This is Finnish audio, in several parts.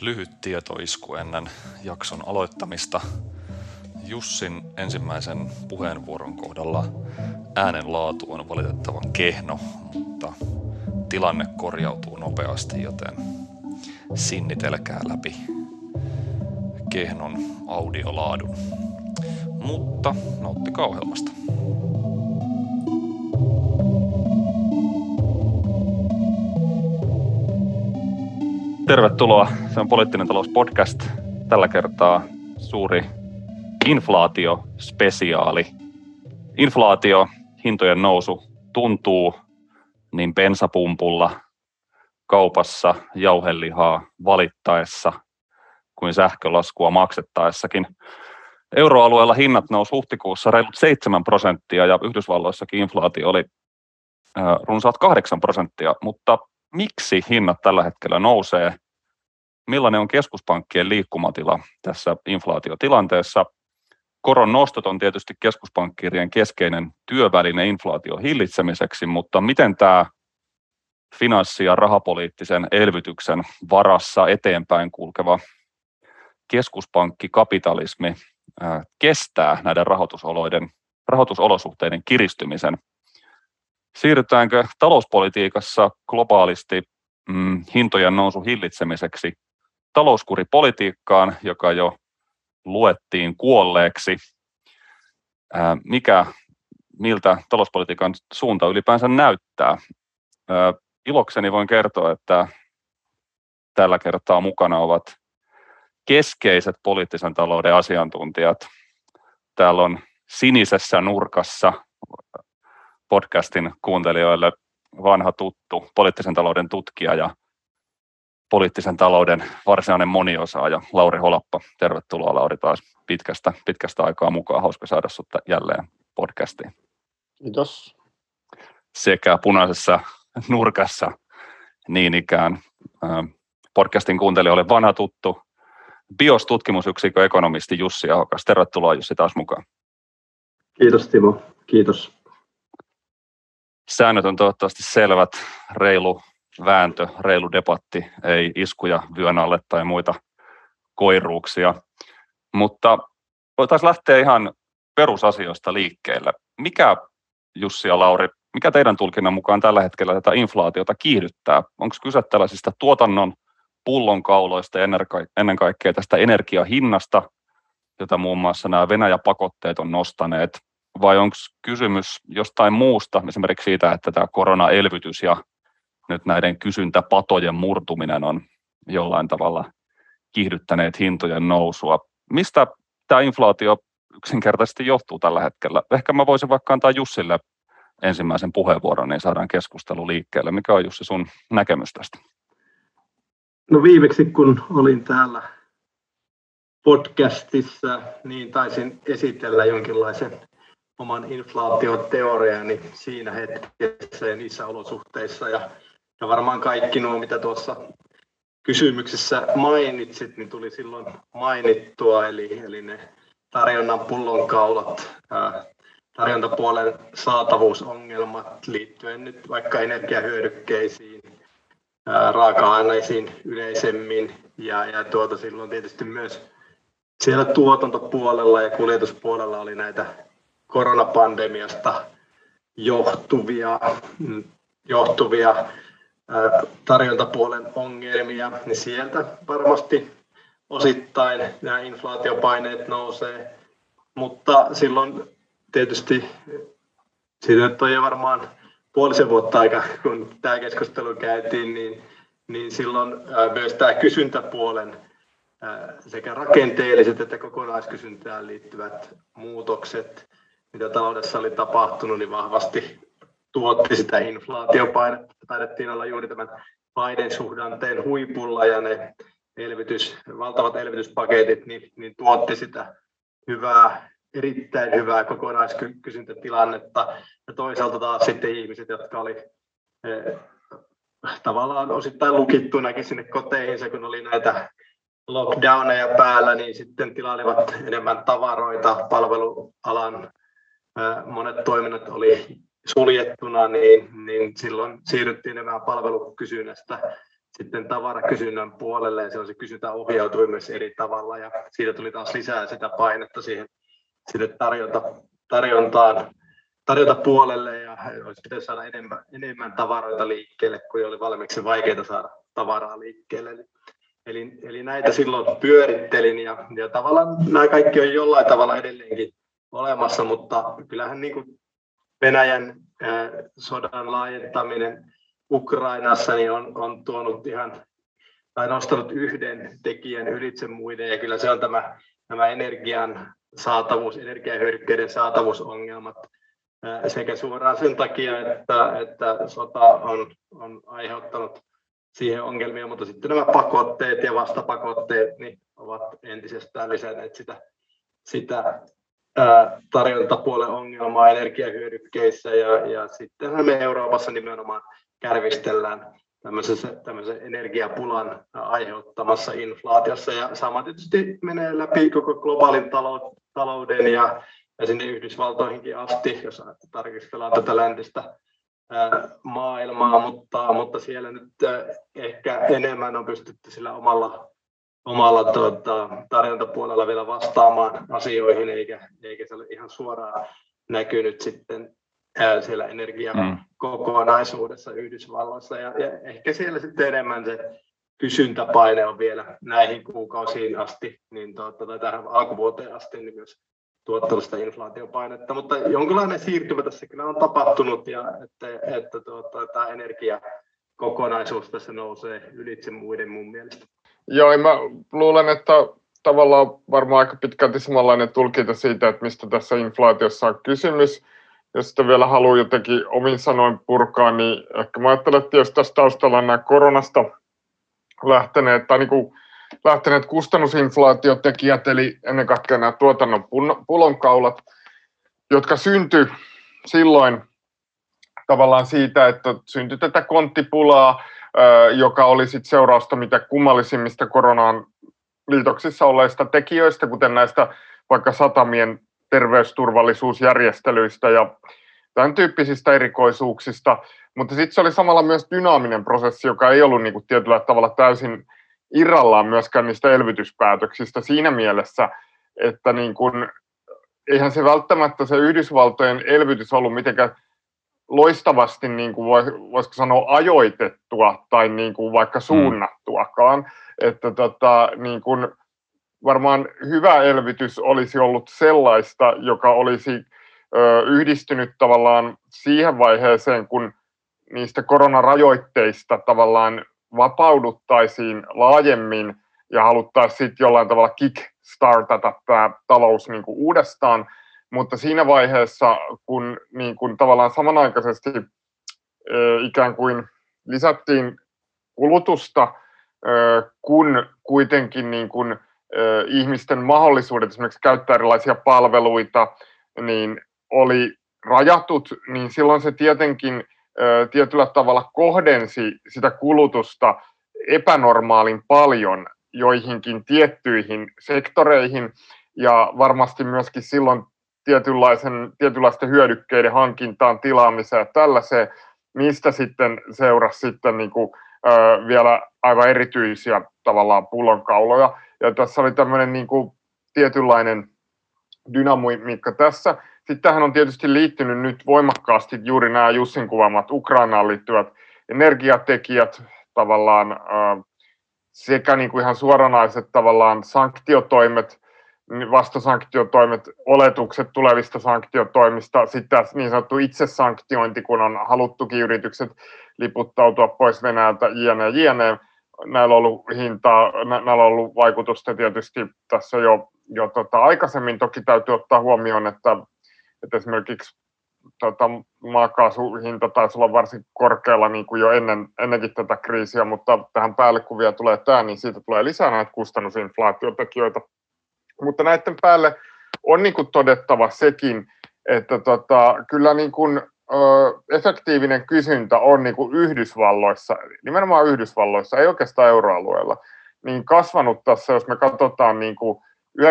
lyhyt tietoisku ennen jakson aloittamista. Jussin ensimmäisen puheenvuoron kohdalla äänen laatu on valitettavan kehno, mutta tilanne korjautuu nopeasti, joten sinnitelkää läpi kehnon audiolaadun. Mutta nauttikaa ohjelmasta. Tervetuloa. Se on Poliittinen talous podcast. Tällä kertaa suuri inflaatiospesiaali. Inflaatio, hintojen nousu tuntuu niin bensapumpulla, kaupassa, jauhelihaa valittaessa kuin sähkölaskua maksettaessakin. Euroalueella hinnat nousi huhtikuussa reilut 7 prosenttia ja Yhdysvalloissakin inflaatio oli runsaat 8 prosenttia, mutta miksi hinnat tällä hetkellä nousee, millainen on keskuspankkien liikkumatila tässä inflaatiotilanteessa. Koron nostot on tietysti keskuspankkirien keskeinen työväline inflaation hillitsemiseksi, mutta miten tämä finanssi- ja rahapoliittisen elvytyksen varassa eteenpäin kulkeva keskuspankkikapitalismi kestää näiden rahoitusoloiden, rahoitusolosuhteiden kiristymisen Siirrytäänkö talouspolitiikassa globaalisti mm, hintojen nousun hillitsemiseksi talouskuripolitiikkaan, joka jo luettiin kuolleeksi? Ää, mikä, miltä talouspolitiikan suunta ylipäänsä näyttää? Ää, ilokseni voin kertoa, että tällä kertaa mukana ovat keskeiset poliittisen talouden asiantuntijat. Täällä on sinisessä nurkassa podcastin kuuntelijoille vanha tuttu poliittisen talouden tutkija ja poliittisen talouden varsinainen moniosaaja Lauri Holappa. Tervetuloa Lauri taas pitkästä, pitkästä aikaa mukaan. Hauska saada sinut jälleen podcastiin. Kiitos. Sekä punaisessa nurkassa niin ikään podcastin kuuntelijoille vanha tuttu BIOS-tutkimusyksikön ekonomisti Jussi Ahokas. Tervetuloa Jussi taas mukaan. Kiitos Timo, kiitos säännöt on toivottavasti selvät, reilu vääntö, reilu debatti, ei iskuja vyön alle tai muita koiruuksia. Mutta voitaisiin lähteä ihan perusasioista liikkeelle. Mikä, Jussi ja Lauri, mikä teidän tulkinnan mukaan tällä hetkellä tätä inflaatiota kiihdyttää? Onko kyse tällaisista tuotannon pullonkauloista ja ennen kaikkea tästä energiahinnasta, jota muun muassa nämä Venäjä-pakotteet on nostaneet, vai onko kysymys jostain muusta, esimerkiksi siitä, että tämä koronaelvytys ja nyt näiden kysyntäpatojen murtuminen on jollain tavalla kiihdyttäneet hintojen nousua. Mistä tämä inflaatio yksinkertaisesti johtuu tällä hetkellä? Ehkä mä voisin vaikka antaa Jussille ensimmäisen puheenvuoron, niin saadaan keskustelu liikkeelle. Mikä on Jussi sun näkemys tästä? No viimeksi kun olin täällä podcastissa, niin taisin esitellä jonkinlaisen oman inflaatioteoriani siinä hetkessä ja niissä olosuhteissa. Ja, ja varmaan kaikki nuo, mitä tuossa kysymyksessä mainitsit, niin tuli silloin mainittua, eli, eli ne tarjonnan pullonkaulat, ää, tarjontapuolen saatavuusongelmat liittyen nyt vaikka energiahyödykkeisiin, ää, raaka-aineisiin yleisemmin ja, ja tuota, silloin tietysti myös siellä tuotantopuolella ja kuljetuspuolella oli näitä koronapandemiasta johtuvia, johtuvia tarjontapuolen ongelmia, niin sieltä varmasti osittain nämä inflaatiopaineet nousee, mutta silloin tietysti siitä nyt on jo varmaan puolisen vuotta aika, kun tämä keskustelu käytiin, niin, niin silloin myös tämä kysyntäpuolen sekä rakenteelliset että kokonaiskysyntään liittyvät muutokset mitä taloudessa oli tapahtunut, niin vahvasti tuotti sitä inflaatiopainetta. Taidettiin olla juuri tämän Biden suhdanteen huipulla ja ne elvytys, valtavat elvytyspaketit niin, niin tuotti sitä hyvää, erittäin hyvää kokonaiskysyntätilannetta. Ja toisaalta taas sitten ihmiset, jotka oli eh, tavallaan osittain lukittunakin sinne koteihinsa, kun oli näitä lockdowneja päällä, niin sitten tilailivat enemmän tavaroita palvelualan monet toiminnat oli suljettuna, niin, niin silloin siirryttiin enemmän palvelukysynnästä sitten tavarakysynnän puolelle ja on se kysyntä ohjautui myös eri tavalla ja siitä tuli taas lisää sitä painetta siihen, sinne tarjonta, tarjontaan, tarjota puolelle ja olisi pitänyt saada enemmän, enemmän tavaroita liikkeelle, kun oli valmiiksi vaikeaa saada tavaraa liikkeelle. Eli, eli näitä silloin pyörittelin ja, ja tavallaan nämä kaikki on jollain tavalla edelleenkin olemassa, mutta kyllähän niin kuin Venäjän sodan laajentaminen Ukrainassa niin on, on tuonut ihan tai nostanut yhden tekijän ylitse muiden, ja kyllä se on tämä, tämä energian saatavuus, energiahyödykkeiden saatavuusongelmat sekä suoraan sen takia, että, että sota on, on aiheuttanut siihen ongelmia, mutta sitten nämä pakotteet ja vastapakotteet niin ovat entisestään lisänneet sitä, sitä tarjontapuolen ongelmaa energiahyödykkeissä ja, ja sitten me Euroopassa nimenomaan kärvistellään tämmöisen energiapulan aiheuttamassa inflaatiossa. Ja sama tietysti menee läpi koko globaalin talouden ja, ja sinne Yhdysvaltoihinkin asti, jos tarkistellaan tätä läntistä maailmaa, mutta, mutta siellä nyt ehkä enemmän on pystytty sillä omalla, omalla tuota, tarjontapuolella vielä vastaamaan asioihin, eikä, eikä se ole ihan suoraan näkynyt sitten siellä energiakokonaisuudessa mm. Yhdysvalloissa. Ja, ja ehkä siellä sitten enemmän se kysyntäpaine on vielä näihin kuukausiin asti, niin tuota, tai tähän alkuvuoteen asti, niin myös sitä inflaatiopainetta, mutta jonkinlainen siirtymä tässä kyllä on tapahtunut ja että, että tuota, tämä energiakokonaisuus tässä nousee ylitse muiden mun mielestä. Joo, mä luulen, että tavallaan varmaan aika pitkälti samanlainen tulkinta siitä, että mistä tässä inflaatiossa on kysymys. Jos sitä vielä haluaa jotenkin omin sanoin purkaa, niin ehkä mä ajattelen, että jos tässä taustalla on nämä koronasta lähteneet, tai niin kuin lähteneet kustannusinflaatiotekijät, eli ennen kaikkea nämä tuotannon pullonkaulat, jotka syntyi silloin tavallaan siitä, että syntyi tätä konttipulaa, joka oli sitten seurausta mitä kummallisimmista koronaan liitoksissa olleista tekijöistä, kuten näistä vaikka satamien terveysturvallisuusjärjestelyistä ja tämän tyyppisistä erikoisuuksista, mutta sitten se oli samalla myös dynaaminen prosessi, joka ei ollut niin kuin tietyllä tavalla täysin irrallaan myöskään niistä elvytyspäätöksistä siinä mielessä, että niin kuin, eihän se välttämättä se Yhdysvaltojen elvytys ollut mitenkään loistavasti, niin kuin voisiko sanoa, ajoitettua tai niin kuin vaikka mm. suunnattuakaan. Että tota, niin kuin varmaan hyvä elvytys olisi ollut sellaista, joka olisi ö, yhdistynyt tavallaan siihen vaiheeseen, kun niistä koronarajoitteista tavallaan vapauduttaisiin laajemmin ja haluttaisiin sitten jollain tavalla kickstartata tämä talous niin kuin uudestaan, mutta siinä vaiheessa, kun niin kuin tavallaan samanaikaisesti ikään kuin lisättiin kulutusta, kun kuitenkin niin kuin, ihmisten mahdollisuudet esimerkiksi käyttää erilaisia palveluita, niin oli rajatut, niin silloin se tietenkin tietyllä tavalla kohdensi sitä kulutusta epänormaalin paljon joihinkin tiettyihin sektoreihin. Ja varmasti myöskin silloin tietynlaisen, tietynlaisten hyödykkeiden hankintaan, tilaamiseen ja tällaiseen, mistä sitten seurasi sitten niin kuin, ö, vielä aivan erityisiä tavallaan pullonkauloja. Ja tässä oli tämmöinen niin kuin tietynlainen dynamiikka tässä. Sitten tähän on tietysti liittynyt nyt voimakkaasti juuri nämä Jussin kuvaamat Ukrainaan liittyvät energiatekijät, tavallaan sekä niin kuin ihan suoranaiset tavallaan sanktiotoimet, vastasanktiotoimet, oletukset tulevista sanktiotoimista, sitten niin sanottu itsesanktiointi, kun on haluttukin yritykset liputtautua pois Venäjältä, jne, jne. Näillä on ollut hintaa, näillä on ollut vaikutusta tietysti tässä jo, jo tota, aikaisemmin. Toki täytyy ottaa huomioon, että että esimerkiksi tota, maakaasuhinta taisi olla varsin korkealla niin kuin jo ennen, ennenkin tätä kriisiä, mutta tähän päälle kun vielä tulee tämä, niin siitä tulee lisää näitä kustannusinflaatiotekijöitä. Mutta näiden päälle on niin kuin todettava sekin, että tota, kyllä niin kuin, ö, efektiivinen kysyntä on niin kuin Yhdysvalloissa, nimenomaan Yhdysvalloissa, ei oikeastaan euroalueella, niin kasvanut tässä, jos me katsotaan niin kuin 19-20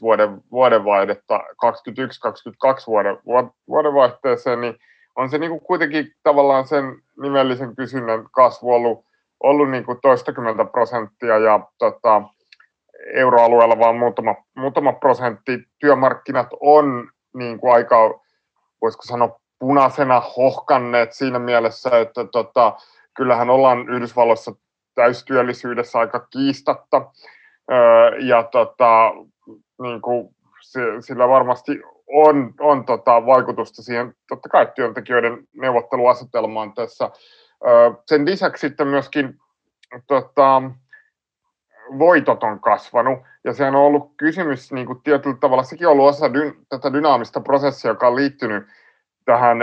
vuoden vuodenvaihdetta 21-22 vuoden, vuodenvaihteeseen, niin on se niin kuin kuitenkin tavallaan sen nimellisen kysynnän kasvu ollut ollut niin kuin toistakymmentä prosenttia ja tota, euroalueella vaan muutama, muutama prosentti. Työmarkkinat on niin kuin aika, voisiko sanoa, punaisena hohkanneet siinä mielessä, että tota, kyllähän ollaan Yhdysvalloissa täystyöllisyydessä aika kiistatta. ja tota, niin kuin, sillä varmasti on, on tota, vaikutusta siihen totta kai työntekijöiden neuvotteluasetelmaan tässä. sen lisäksi sitten myöskin tota, voitot on kasvanut, ja sehän on ollut kysymys niin kuin tietyllä tavalla, sekin on ollut osa dy, tätä dynaamista prosessia, joka on liittynyt tähän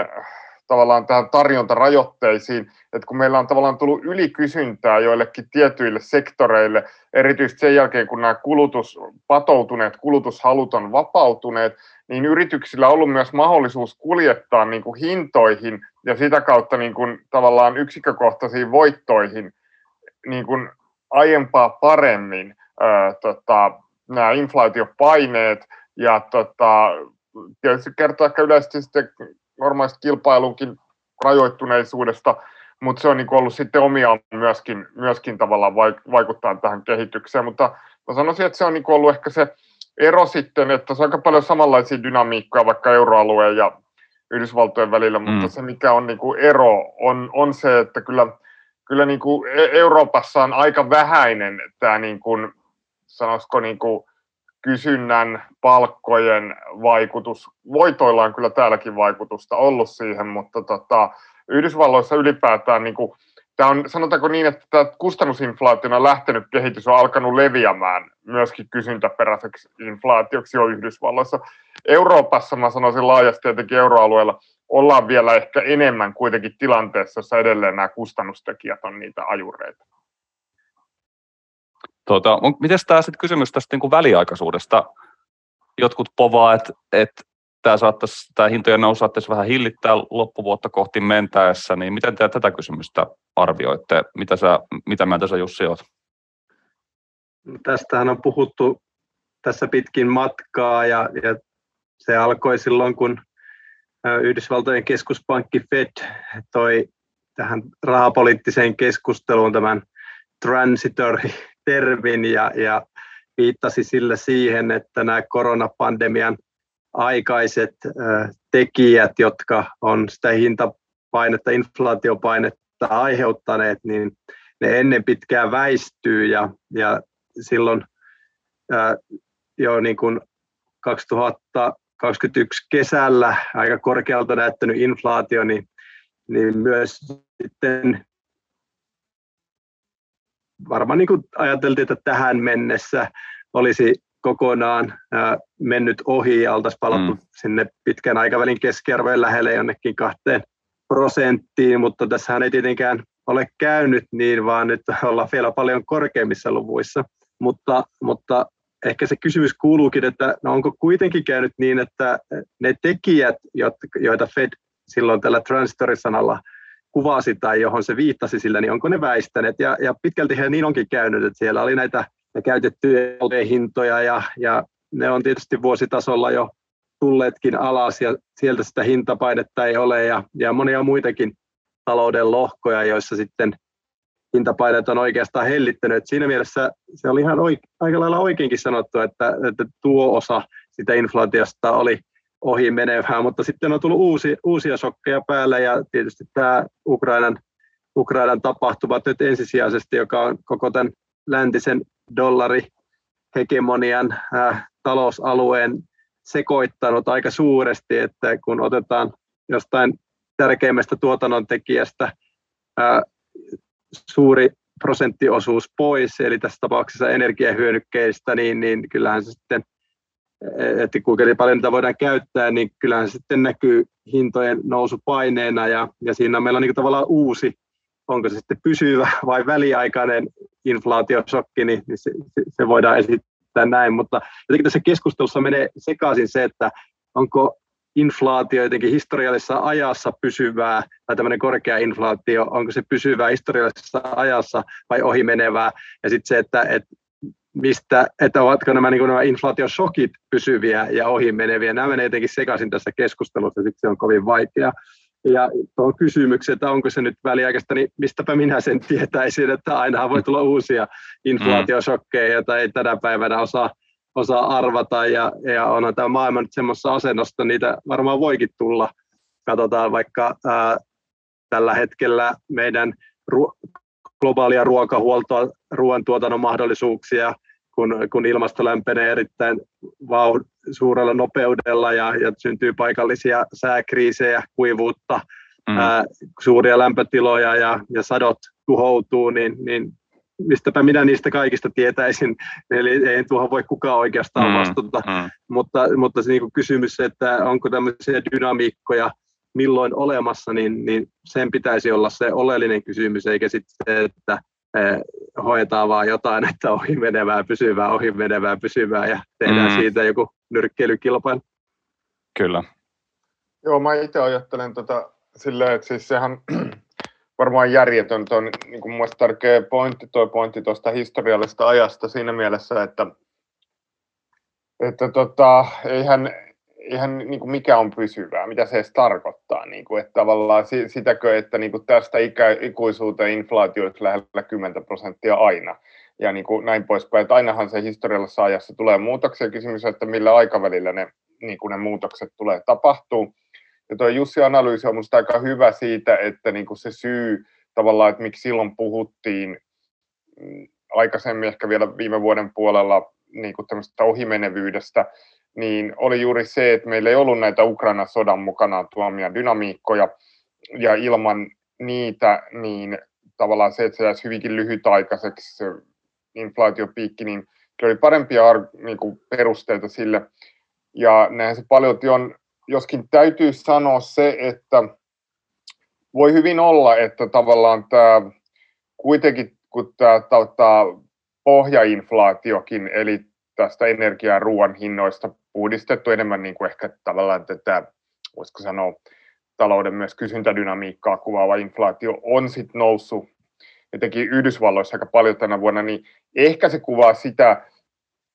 tavallaan tähän tarjontarajoitteisiin, että kun meillä on tavallaan tullut ylikysyntää joillekin tietyille sektoreille, erityisesti sen jälkeen, kun nämä kulutus, patoutuneet kulutushalut on vapautuneet, niin yrityksillä on ollut myös mahdollisuus kuljettaa niin kuin hintoihin ja sitä kautta niin kuin tavallaan yksikkökohtaisiin voittoihin niin kuin aiempaa paremmin ää, tota, nämä inflaatiopaineet ja tota, tietysti kertoo ehkä yleisesti sitten normaalista kilpailunkin rajoittuneisuudesta, mutta se on niin ollut sitten omiaan myöskin, myöskin tavallaan vaikuttaa tähän kehitykseen, mutta mä sanoisin, että se on niin ollut ehkä se ero sitten, että se on aika paljon samanlaisia dynamiikkoja vaikka euroalueen ja Yhdysvaltojen välillä, mm. mutta se mikä on niin kuin ero on, on se, että kyllä, kyllä niin kuin e-, Euroopassa on aika vähäinen tämä niin kuin, sanoisiko niin kuin kysynnän, palkkojen vaikutus. Voitoilla on kyllä täälläkin vaikutusta ollut siihen, mutta tota, Yhdysvalloissa ylipäätään niin kuin, tämä on, sanotaanko niin, että tämä kustannusinflaationa lähtenyt kehitys on alkanut leviämään myöskin kysyntäperäiseksi inflaatioksi jo Yhdysvalloissa. Euroopassa, mä sanoisin laajasti tietenkin euroalueella, ollaan vielä ehkä enemmän kuitenkin tilanteessa, jossa edelleen nämä kustannustekijät on niitä ajureita. Tuota, miten tämä sitten kysymys tästä niin kuin väliaikaisuudesta? Jotkut povaa, että, että tämä, saattaisi, tämä hintojen nousu saattaisi vähän hillittää loppuvuotta kohti mentäessä, niin miten te tätä kysymystä arvioitte? Mitä, sä, mitä mieltä sä Jussi olet? Tästähän on puhuttu tässä pitkin matkaa ja, ja se alkoi silloin, kun Yhdysvaltojen keskuspankki Fed toi tähän rahapoliittiseen keskusteluun tämän transitory termin ja, ja viittasi sille siihen, että nämä koronapandemian aikaiset tekijät, jotka on sitä hintapainetta, inflaatiopainetta aiheuttaneet, niin ne ennen pitkään väistyy ja, ja silloin jo niin kuin 2021 kesällä aika korkealta näyttänyt inflaatio, niin, niin myös sitten varmaan niin kuin ajateltiin, että tähän mennessä olisi kokonaan mennyt ohi ja oltaisiin palattu mm. sinne pitkän aikavälin keskiarvojen lähelle jonnekin kahteen prosenttiin, mutta tässähän ei tietenkään ole käynyt niin, vaan nyt ollaan vielä paljon korkeimmissa luvuissa. Mutta, mutta ehkä se kysymys kuuluukin, että no onko kuitenkin käynyt niin, että ne tekijät, joita Fed silloin tällä transitory-sanalla kuvasi tai johon se viittasi sillä, niin onko ne väistäneet? Ja, ja pitkälti he niin onkin käynyt, että siellä oli näitä käytettyjä hintoja ja, ja ne on tietysti vuositasolla jo tulleetkin alas ja sieltä sitä hintapainetta ei ole ja, ja monia muitakin talouden lohkoja, joissa sitten hintapaineet on oikeastaan hellittänyt. Et siinä mielessä se oli ihan oike, aika lailla oikeinkin sanottu, että, että tuo osa sitä inflaatiosta oli ohi menevää, mutta sitten on tullut uusi, uusia shokkeja päälle ja tietysti tämä Ukrainan, Ukrainan tapahtumat nyt ensisijaisesti, joka on koko tämän läntisen dollarihegemonian äh, talousalueen sekoittanut aika suuresti, että kun otetaan jostain tärkeimmästä tuotannon tekijästä äh, suuri prosenttiosuus pois, eli tässä tapauksessa energiahyödykkeistä, niin, niin kyllähän se sitten että kuinka paljon niitä voidaan käyttää, niin kyllähän se sitten näkyy hintojen nousupaineena ja, ja siinä meillä on niin tavallaan uusi, onko se sitten pysyvä vai väliaikainen inflaatiosokki, niin, niin se, se, voidaan esittää näin, mutta jotenkin tässä keskustelussa menee sekaisin se, että onko inflaatio jotenkin historiallisessa ajassa pysyvää, tai tämmöinen korkea inflaatio, onko se pysyvää historiallisessa ajassa vai ohimenevää, ja sitten se, että, että mistä, että ovatko nämä, niin nämä inflaatiosokit pysyviä ja ohimeneviä. Nämä menee jotenkin sekaisin tässä keskustelussa, siksi se on kovin vaikea ja tuohon kysymykseen, että onko se nyt väliaikaista, niin mistäpä minä sen tietäisin, että aina voi tulla uusia inflaatiosokkeja, joita ei tänä päivänä osaa, osaa arvata, ja, ja on tämä maailma nyt semmoisessa asennosta, niitä varmaan voikin tulla. Katsotaan vaikka ää, tällä hetkellä meidän ru- globaalia ruokahuoltoa, ruoantuotannon mahdollisuuksia, kun, kun ilmasto lämpenee erittäin vau, suurella nopeudella ja, ja syntyy paikallisia sääkriisejä, kuivuutta, mm. ää, suuria lämpötiloja ja, ja sadot tuhoutuu, niin, niin mistäpä minä niistä kaikista tietäisin, eli ei tuohon voi kukaan oikeastaan mm, vastata, mm, mm. mutta, mutta se niin kysymys, että onko tämmöisiä dynamiikkoja milloin olemassa, niin, niin sen pitäisi olla se oleellinen kysymys, eikä sitten se, että hoetaan vaan jotain, että ohi menevää, pysyvää, ohi menevää, pysyvää ja tehdään mm. siitä joku nyrkkeilykilpailu. Kyllä. Joo, mä itse ajattelen tota silleen, että siis sehän varmaan järjetön, on niin kuin mun tärkeä pointti, tuo pointti tuosta historiallisesta ajasta siinä mielessä, että, että tota, eihän, eihän niin kuin mikä on pysyvää, mitä se edes tarkoittaa. Niin kuin, että tavallaan sitäkö, että niin kuin tästä ikä, ikuisuuteen inflaatio olisi lähellä 10 prosenttia aina. Ja niin kuin näin poispäin. Että ainahan se historiallisessa ajassa tulee muutoksia. Kysymys on, että millä aikavälillä ne, niin kuin ne muutokset tulee tapahtuu. Ja tuo Jussi-analyysi on minusta aika hyvä siitä, että niin kuin se syy tavallaan, että miksi silloin puhuttiin mm, aikaisemmin ehkä vielä viime vuoden puolella niin kuin tämmöisestä ohimenevyydestä, niin oli juuri se, että meillä ei ollut näitä Ukrainan sodan mukanaan tuomia dynamiikkoja, ja ilman niitä, niin tavallaan se, että se jäisi hyvinkin lyhytaikaiseksi se inflaatiopiikki, niin oli parempia niin kuin perusteita sille. Ja näin se paljon on, joskin täytyy sanoa se, että voi hyvin olla, että tavallaan tämä kuitenkin, kun tämä, tämä pohjainflaatiokin, eli tästä energian ja ruoan hinnoista puhdistettu enemmän niin kuin ehkä tavallaan tätä, voisiko sanoa, talouden myös kysyntädynamiikkaa kuvaava inflaatio on sitten noussut etenkin Yhdysvalloissa aika paljon tänä vuonna, niin ehkä se kuvaa sitä,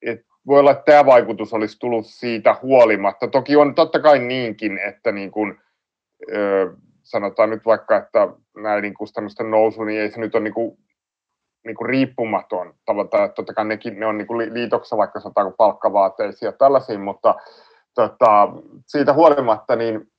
että voi olla, että tämä vaikutus olisi tullut siitä huolimatta. Toki on totta kai niinkin, että niin kuin, sanotaan nyt vaikka, että näiden kustannusten nousu, niin ei se nyt ole niin kuin niin kuin riippumaton. Tavallaan, totta kai nekin ne on niin kuin liitoksessa vaikka sanotaanko palkkavaateisiin ja tällaisiin, mutta tota, siitä huolimatta niin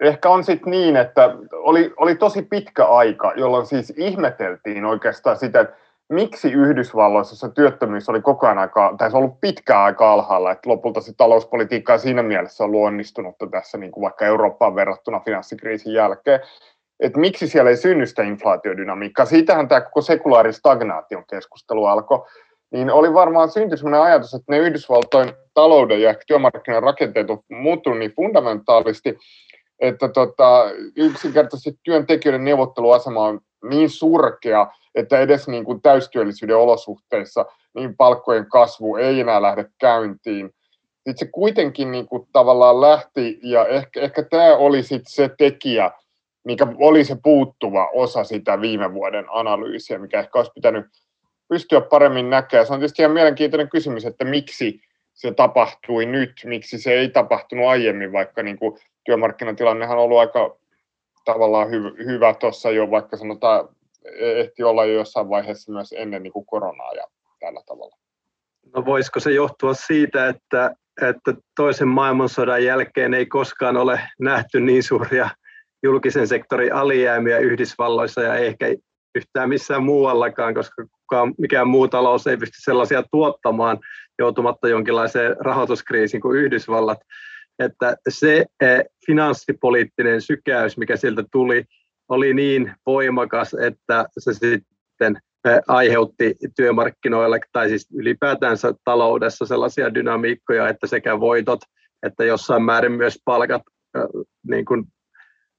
ehkä on sitten niin, että oli, oli tosi pitkä aika, jolloin siis ihmeteltiin oikeastaan sitä, että miksi Yhdysvalloissa se työttömyys oli koko ajan aika, tai se on ollut pitkään aika alhaalla, että lopulta se talouspolitiikka siinä mielessä on luonnistunutta tässä niin kuin vaikka Eurooppaan verrattuna finanssikriisin jälkeen että miksi siellä ei synny sitä inflaatiodynamiikkaa. Siitähän tämä koko sekulaari stagnaation keskustelu alkoi. Niin oli varmaan synty sellainen ajatus, että ne Yhdysvaltojen talouden ja työmarkkinoiden rakenteet on muuttunut niin fundamentaalisti, että tota, yksinkertaisesti työntekijöiden neuvotteluasema on niin surkea, että edes niin kuin täystyöllisyyden olosuhteissa niin palkkojen kasvu ei enää lähde käyntiin. Sitten se kuitenkin niin kuin tavallaan lähti, ja ehkä, ehkä tämä oli sitten se tekijä, mikä oli se puuttuva osa sitä viime vuoden analyysiä, mikä ehkä olisi pitänyt pystyä paremmin näkemään. Se on tietysti ihan mielenkiintoinen kysymys, että miksi se tapahtui nyt, miksi se ei tapahtunut aiemmin, vaikka niin kuin työmarkkinatilannehan on ollut aika tavallaan hy- hyvä tuossa jo, vaikka sanotaan, e-, ehti olla jo jossain vaiheessa myös ennen niin kuin koronaa ja tällä tavalla. No voisiko se johtua siitä, että, että toisen maailmansodan jälkeen ei koskaan ole nähty niin suuria julkisen sektorin alijäämiä Yhdysvalloissa ja ehkä yhtään missään muuallakaan, koska kukaan, mikään muu talous ei pysty sellaisia tuottamaan joutumatta jonkinlaiseen rahoituskriisiin kuin Yhdysvallat. Että se eh, finanssipoliittinen sykäys, mikä sieltä tuli, oli niin voimakas, että se sitten eh, aiheutti työmarkkinoilla tai siis ylipäätänsä taloudessa sellaisia dynamiikkoja, että sekä voitot että jossain määrin myös palkat eh, niin kuin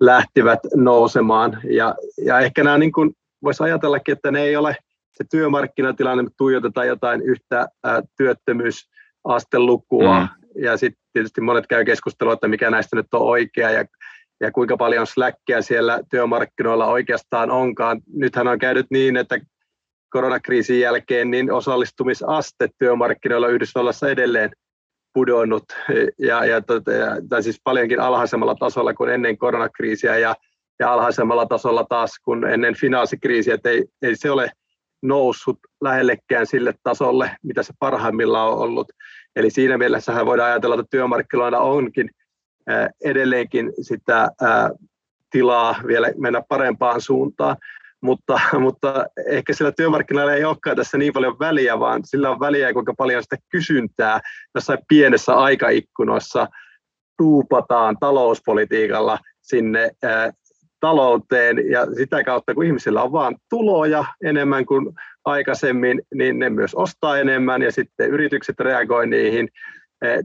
lähtivät nousemaan. Ja, ja ehkä nämä niin kuin voisi ajatellakin, että ne ei ole se työmarkkinatilanne, tuijotetaan jotain yhtä ää, työttömyysastelukua, mm. ja sitten tietysti monet käy keskustelua, että mikä näistä nyt on oikea, ja, ja kuinka paljon släkkiä siellä työmarkkinoilla oikeastaan onkaan. Nythän on käynyt niin, että koronakriisin jälkeen niin osallistumisaste työmarkkinoilla Yhdysvallassa edelleen pudonnut ja, ja, tota, tai siis paljonkin alhaisemmalla tasolla kuin ennen koronakriisiä ja, ja alhaisemmalla tasolla taas kuin ennen finanssikriisiä, että ei, ei se ole noussut lähellekään sille tasolle, mitä se parhaimmillaan on ollut. Eli siinä mielessähän voidaan ajatella, että työmarkkinoilla onkin edelleenkin sitä tilaa vielä mennä parempaan suuntaan mutta, mutta ehkä sillä työmarkkinoilla ei olekaan tässä niin paljon väliä, vaan sillä on väliä, kuinka paljon sitä kysyntää jossain pienessä aikaikkunoissa tuupataan talouspolitiikalla sinne ää, talouteen. Ja sitä kautta, kun ihmisillä on vaan tuloja enemmän kuin aikaisemmin, niin ne myös ostaa enemmän ja sitten yritykset reagoivat niihin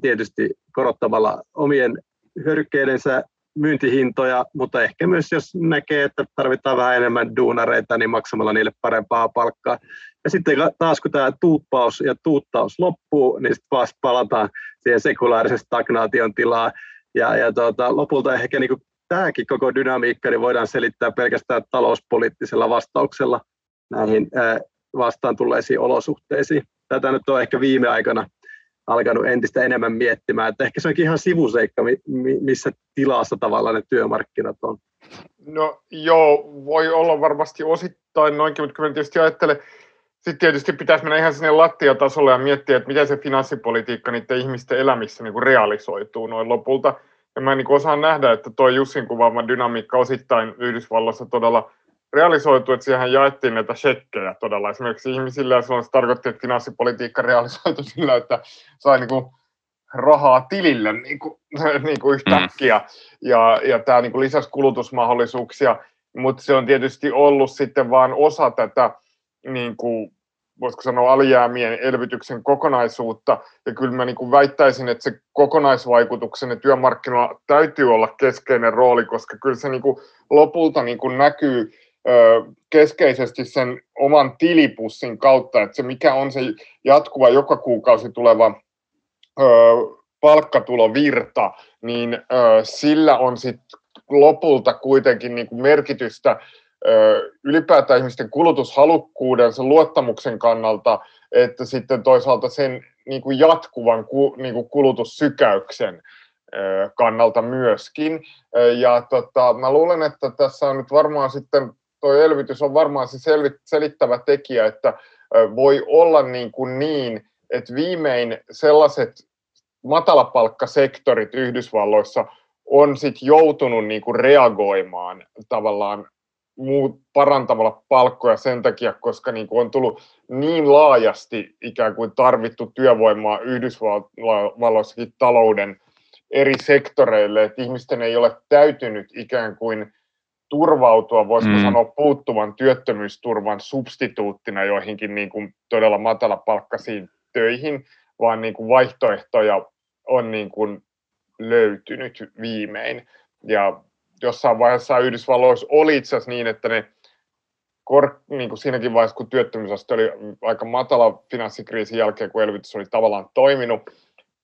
tietysti korottamalla omien hyödykkeidensä myyntihintoja, mutta ehkä myös jos näkee, että tarvitaan vähän enemmän duunareita, niin maksamalla niille parempaa palkkaa. Ja sitten taas kun tämä tuuppaus ja tuuttaus loppuu, niin sitten taas palataan siihen sekulaarisen stagnaation tilaan. Ja, ja tuota, lopulta ehkä niin kuin tämäkin koko dynamiikka niin voidaan selittää pelkästään talouspoliittisella vastauksella näihin vastaan tulleisiin olosuhteisiin. Tätä nyt on ehkä viime aikana alkanut entistä enemmän miettimään, että ehkä se onkin ihan sivuseikka, missä tilassa tavallaan ne työmarkkinat on. No joo, voi olla varmasti osittain noinkin, mutta kyllä tietysti ajattelen, sitten tietysti pitäisi mennä ihan sinne lattiatasolle ja miettiä, että miten se finanssipolitiikka niiden ihmisten elämissä niin kuin realisoituu noin lopulta. Ja mä niin osaan nähdä, että tuo Jussin kuvaama dynamiikka osittain Yhdysvalloissa todella realisoitu, että siihen jaettiin näitä shekkejä todella. Esimerkiksi ihmisille, ja silloin se tarkoitti, että finanssipolitiikka realisoitu sillä, että sai niin kuin rahaa tilille niin kuin, niin kuin yhtäkkiä, mm. ja, ja tämä niin kuin lisäsi kulutusmahdollisuuksia, mutta se on tietysti ollut sitten vain osa tätä, niin kuin, voisiko sanoa, alijäämien elvytyksen kokonaisuutta, ja kyllä mä niin kuin väittäisin, että se kokonaisvaikutuksen ja työmarkkinoilla täytyy olla keskeinen rooli, koska kyllä se niin kuin lopulta niin kuin näkyy keskeisesti sen oman tilipussin kautta, että se mikä on se jatkuva joka kuukausi tuleva palkkatulovirta, niin sillä on sitten lopulta kuitenkin niin merkitystä ylipäätään ihmisten kulutushalukkuuden, sen luottamuksen kannalta, että sitten toisaalta sen niin kuin jatkuvan niin kuin kulutussykäyksen kannalta myöskin. Ja tota, mä luulen, että tässä on nyt varmaan sitten tuo elvytys on varmaan se selittävä tekijä, että voi olla niin, kuin niin että viimein sellaiset matalapalkkasektorit Yhdysvalloissa on sitten joutunut niin kuin reagoimaan tavallaan muut parantamalla palkkoja sen takia, koska niin kuin on tullut niin laajasti ikään kuin tarvittu työvoimaa Yhdysvalloissakin talouden eri sektoreille, että ihmisten ei ole täytynyt ikään kuin turvautua, voisiko mm. sanoa, puuttuvan työttömyysturvan substituuttina joihinkin niin kuin todella matalapalkkaisiin töihin, vaan niin kuin vaihtoehtoja on niin kuin löytynyt viimein. Ja jossain vaiheessa Yhdysvalloissa oli itse asiassa niin, että ne kor, niin kuin siinäkin vaiheessa, kun työttömyysaste oli aika matala finanssikriisin jälkeen, kun elvytys oli tavallaan toiminut,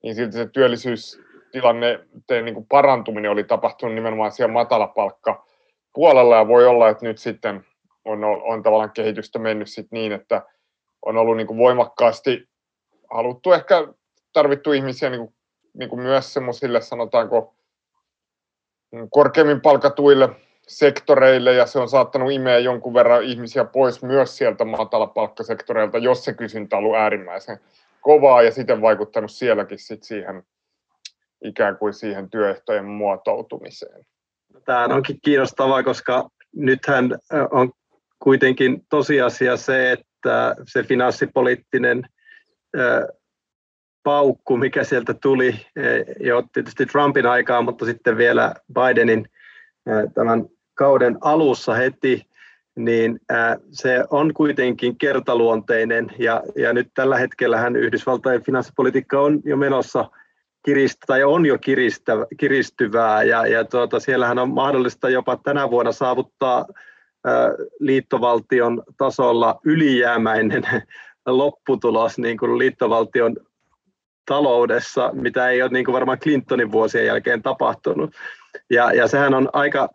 niin silti se työllisyystilanne, niin kuin parantuminen oli tapahtunut nimenomaan siellä matalapalkka puolella ja voi olla, että nyt sitten on, on tavallaan kehitystä mennyt sit niin, että on ollut niin kuin voimakkaasti haluttu ehkä tarvittu ihmisiä niin kuin, niin kuin myös semmoisille sanotaanko korkeimmin palkatuille sektoreille ja se on saattanut imeä jonkun verran ihmisiä pois myös sieltä matalapalkkasektoreilta, jos se kysyntä on ollut äärimmäisen kovaa ja sitten vaikuttanut sielläkin sit siihen ikään kuin siihen työehtojen muotoutumiseen. Tämä onkin kiinnostavaa, koska nythän on kuitenkin tosiasia se, että se finanssipoliittinen paukku, mikä sieltä tuli jo tietysti Trumpin aikaan, mutta sitten vielä Bidenin tämän kauden alussa heti, niin se on kuitenkin kertaluonteinen. Ja, ja nyt tällä hetkellä Yhdysvaltain finanssipolitiikka on jo menossa – kirist, tai on jo kiristävä, kiristyvää ja, ja tuota, siellähän on mahdollista jopa tänä vuonna saavuttaa liittovaltion tasolla ylijäämäinen lopputulos niin kuin liittovaltion taloudessa, mitä ei ole niin kuin varmaan Clintonin vuosien jälkeen tapahtunut. Ja, ja sehän on aika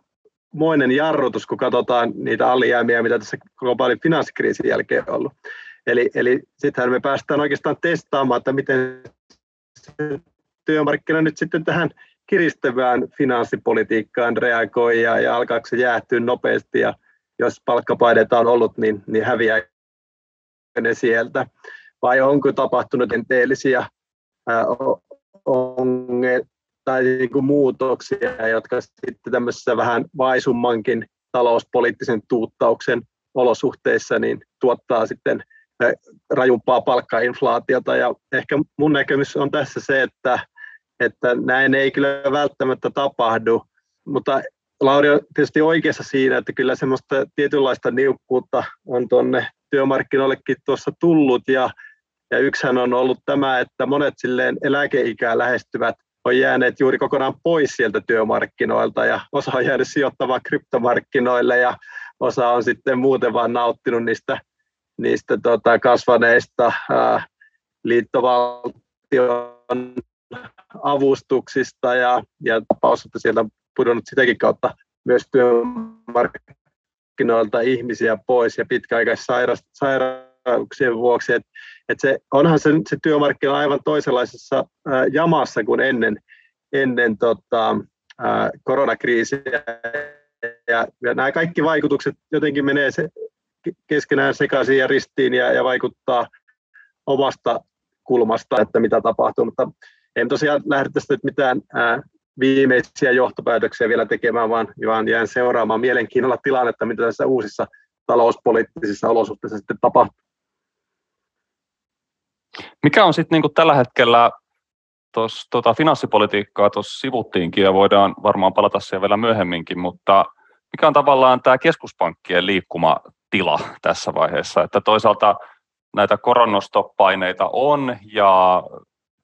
moinen jarrutus, kun katsotaan niitä alijäämiä, mitä tässä globaalin finanssikriisin jälkeen on ollut. Eli, eli sittenhän me päästään oikeastaan testaamaan, että miten se työmarkkina nyt sitten tähän kiristävään finanssipolitiikkaan reagoi ja, ja alkaako se jäähtyä nopeasti ja jos palkkapaineita on ollut, niin, niin häviää ne sieltä. Vai onko tapahtunut enteellisiä tai niin kuin muutoksia, jotka sitten tämmöisessä vähän vaisummankin talouspoliittisen tuuttauksen olosuhteissa niin tuottaa sitten rajumpaa palkkainflaatiota. Ja ehkä mun näkemys on tässä se, että, että näin ei kyllä välttämättä tapahdu, mutta Lauri on tietysti oikeassa siinä, että kyllä semmoista tietynlaista niukkuutta on tuonne työmarkkinoillekin tuossa tullut. Ja, ja yksihän on ollut tämä, että monet silleen eläkeikää lähestyvät on jääneet juuri kokonaan pois sieltä työmarkkinoilta ja osa on jäänyt sijoittamaan kryptomarkkinoille ja osa on sitten muuten vaan nauttinut niistä, niistä tota, kasvaneista ää, liittovaltion avustuksista ja, ja tapaus, että sieltä on pudonnut sitäkin kautta myös työmarkkinoilta ihmisiä pois ja pitkäaikaissairauksien vuoksi. Et, et se, onhan se, se työmarkkina aivan toisenlaisessa ää, jamassa kuin ennen, ennen tota, ää, koronakriisiä. Ja, ja nämä kaikki vaikutukset jotenkin menee se, keskenään sekaisin ja ristiin ja, ja vaikuttaa omasta kulmasta, että mitä tapahtuu, mutta en tosiaan lähde tästä nyt mitään ää, viimeisiä johtopäätöksiä vielä tekemään, vaan, vaan jään seuraamaan mielenkiinnolla tilannetta, mitä tässä uusissa talouspoliittisissa olosuhteissa sitten tapahtuu. Mikä on sitten niin tällä hetkellä, tuossa tota, finanssipolitiikkaa tuossa sivuttiinkin ja voidaan varmaan palata siihen vielä myöhemminkin, mutta mikä on tavallaan tämä keskuspankkien liikkumatila tässä vaiheessa, että toisaalta näitä koronostopaineita on ja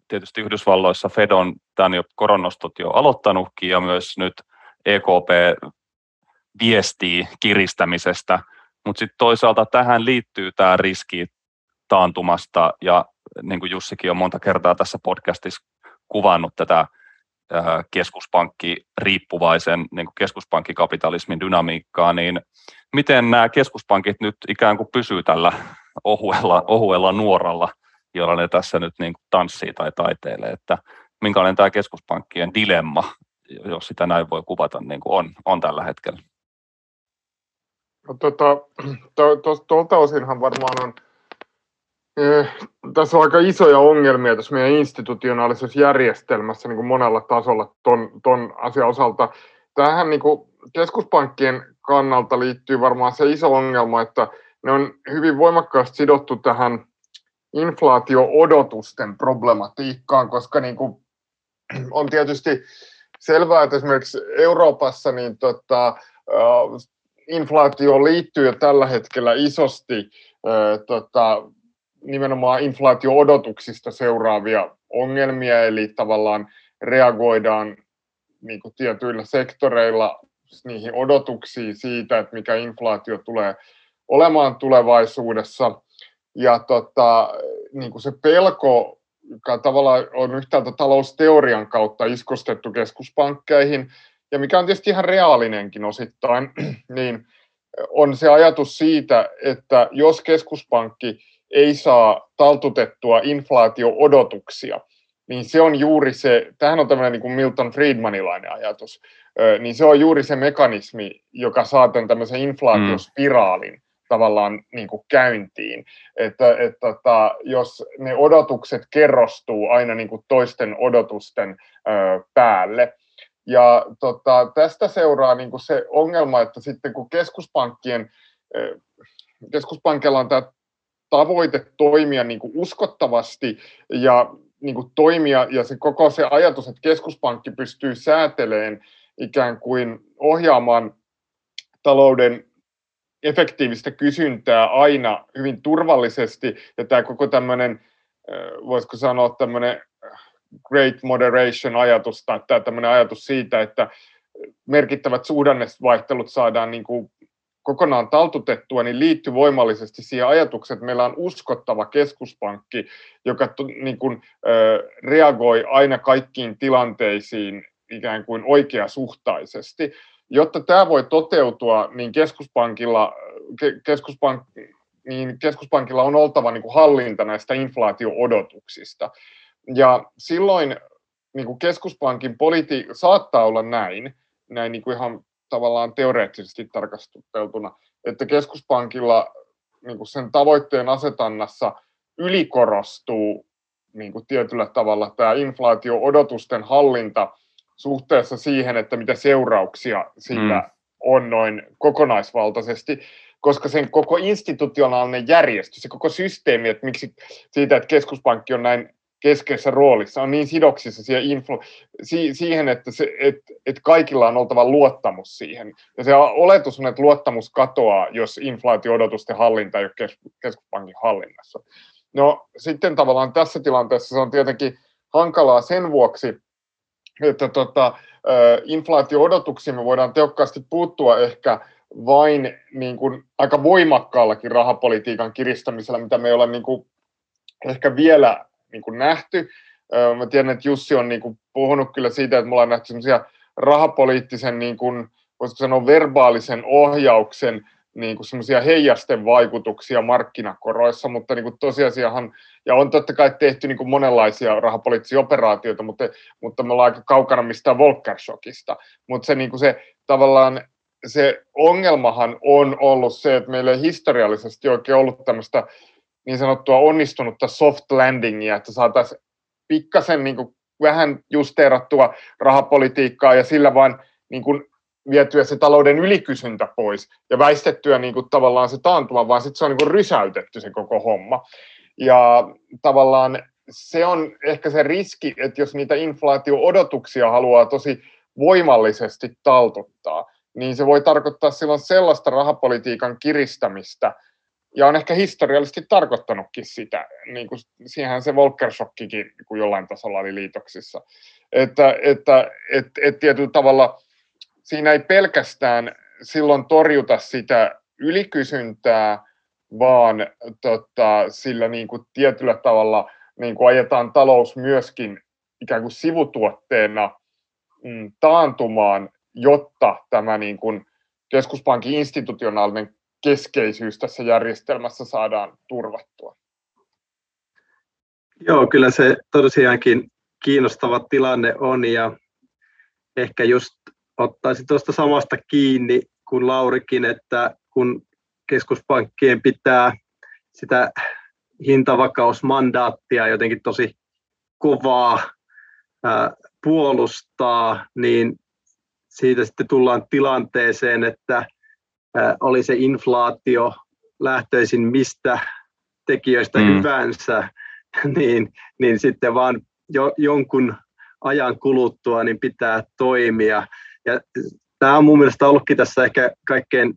tietysti Yhdysvalloissa Fed on tämän jo koronostot jo aloittanutkin ja myös nyt EKP viestii kiristämisestä, mutta sitten toisaalta tähän liittyy tämä riski taantumasta ja niin kuin Jussikin on monta kertaa tässä podcastissa kuvannut tätä keskuspankki riippuvaisen niin kuin keskuspankkikapitalismin dynamiikkaa, niin miten nämä keskuspankit nyt ikään kuin pysyy tällä ohuella, ohuella nuoralla – joilla ne tässä nyt niin kuin tanssii tai taiteilee, että minkälainen tämä keskuspankkien dilemma, jos sitä näin voi kuvata, niin kuin on, on tällä hetkellä. No, tota, to, to, tuolta osinhan varmaan on, eh, tässä on aika isoja ongelmia tässä meidän institutionaalisessa järjestelmässä niin kuin monella tasolla ton, ton asian osalta. Tähän niin kuin keskuspankkien kannalta liittyy varmaan se iso ongelma, että ne on hyvin voimakkaasti sidottu tähän inflaatio-odotusten problematiikkaan, koska niin kuin on tietysti selvää, että esimerkiksi Euroopassa niin tota, inflaatio liittyy jo tällä hetkellä isosti tota, nimenomaan inflaatio-odotuksista seuraavia ongelmia, eli tavallaan reagoidaan niin kuin tietyillä sektoreilla niihin odotuksiin siitä, että mikä inflaatio tulee olemaan tulevaisuudessa. Ja tota, niin kuin se pelko, joka tavallaan on yhtäältä talousteorian kautta iskostettu keskuspankkeihin, ja mikä on tietysti ihan reaalinenkin osittain, niin on se ajatus siitä, että jos keskuspankki ei saa taltutettua inflaatio-odotuksia, niin se on juuri se, tähän on tämmöinen niin kuin Milton Friedmanilainen ajatus, niin se on juuri se mekanismi, joka saa tämän tämmöisen inflaatiospiraalin tavallaan niin kuin käyntiin. Että, että, että tota, jos ne odotukset kerrostuu aina niin kuin toisten odotusten ö, päälle. Ja tota, tästä seuraa niin kuin se ongelma, että sitten kun keskuspankkien, keskuspankilla on tämä tavoite toimia niin kuin uskottavasti ja niin kuin toimia, ja se koko se ajatus, että keskuspankki pystyy sääteleen ikään kuin ohjaamaan talouden efektiivistä kysyntää aina hyvin turvallisesti, ja tämä koko tämmöinen, voisiko sanoa tämmöinen great moderation-ajatus, tai tämä tämmöinen ajatus siitä, että merkittävät suhdannevaihtelut saadaan niin kuin kokonaan taltutettua, niin liittyy voimallisesti siihen ajatukseen, että meillä on uskottava keskuspankki, joka niin kuin, reagoi aina kaikkiin tilanteisiin ikään kuin oikeasuhtaisesti jotta tämä voi toteutua, niin keskuspankilla, keskuspank, niin keskuspankilla on oltava niin kuin hallinta näistä inflaatio-odotuksista. Ja silloin niin kuin keskuspankin politi- saattaa olla näin, näin niin kuin ihan tavallaan teoreettisesti tarkasteltuna, että keskuspankilla niin kuin sen tavoitteen asetannassa ylikorostuu niin kuin tietyllä tavalla tämä inflaatio-odotusten hallinta suhteessa siihen, että mitä seurauksia sillä mm. on noin kokonaisvaltaisesti, koska sen koko institutionaalinen järjestys, se koko systeemi, että miksi siitä, että keskuspankki on näin keskeisessä roolissa, on niin sidoksissa siihen, influ, si, siihen että, se, et, et kaikilla on oltava luottamus siihen. Ja se oletus on, että luottamus katoaa, jos inflaatio-odotusten hallinta ei ole kes, keskuspankin hallinnassa. No sitten tavallaan tässä tilanteessa se on tietenkin hankalaa sen vuoksi, että tota, inflaatio-odotuksiin me voidaan tehokkaasti puuttua ehkä vain niin kuin aika voimakkaallakin rahapolitiikan kiristämisellä, mitä me ei ole niin kuin ehkä vielä niin kuin nähty. Mä tiedän, että Jussi on niin kuin puhunut kyllä siitä, että me ollaan nähty rahapoliittisen, niin kuin, voisiko sanoa verbaalisen ohjauksen niin kuin semmoisia heijasten vaikutuksia markkinakoroissa, mutta niin kuin tosiasiahan, ja on totta kai tehty niin kuin monenlaisia rahapoliittisia operaatioita, mutta, mutta me ollaan aika kaukana mistään Volcker-shokista. Mutta se, niin kuin se tavallaan se ongelmahan on ollut se, että meillä ei historiallisesti oikein ollut tämmöistä niin sanottua onnistunutta soft landingia, että saataisiin pikkasen niin kuin vähän justeerattua rahapolitiikkaa ja sillä vaan niin kuin vietyä se talouden ylikysyntä pois ja väistettyä niin kuin tavallaan se taantuma, vaan sitten se on niin kuin rysäytetty se koko homma. Ja tavallaan se on ehkä se riski, että jos niitä inflaatio-odotuksia haluaa tosi voimallisesti taltuttaa, niin se voi tarkoittaa silloin sellaista rahapolitiikan kiristämistä, ja on ehkä historiallisesti tarkoittanutkin sitä, niin kuin siihenhän se Volcker-shokkikin niin jollain tasolla oli liitoksissa, että, että et, et tietyllä tavalla siinä ei pelkästään silloin torjuta sitä ylikysyntää, vaan tota, sillä niin kuin tietyllä tavalla niin kuin ajetaan talous myöskin ikään kuin sivutuotteena mm, taantumaan, jotta tämä niin kuin keskuspankin institutionaalinen keskeisyys tässä järjestelmässä saadaan turvattua. Joo, kyllä se tosiaankin kiinnostava tilanne on ja ehkä just ottaisi tuosta samasta kiinni kuin Laurikin, että kun keskuspankkien pitää sitä hintavakausmandaattia jotenkin tosi kovaa puolustaa, niin siitä sitten tullaan tilanteeseen, että oli se inflaatio lähtöisin mistä tekijöistä mm. hyvänsä, niin, niin sitten vaan jo, jonkun ajan kuluttua niin pitää toimia. Ja tämä on mun mielestä ollutkin tässä ehkä kaikkein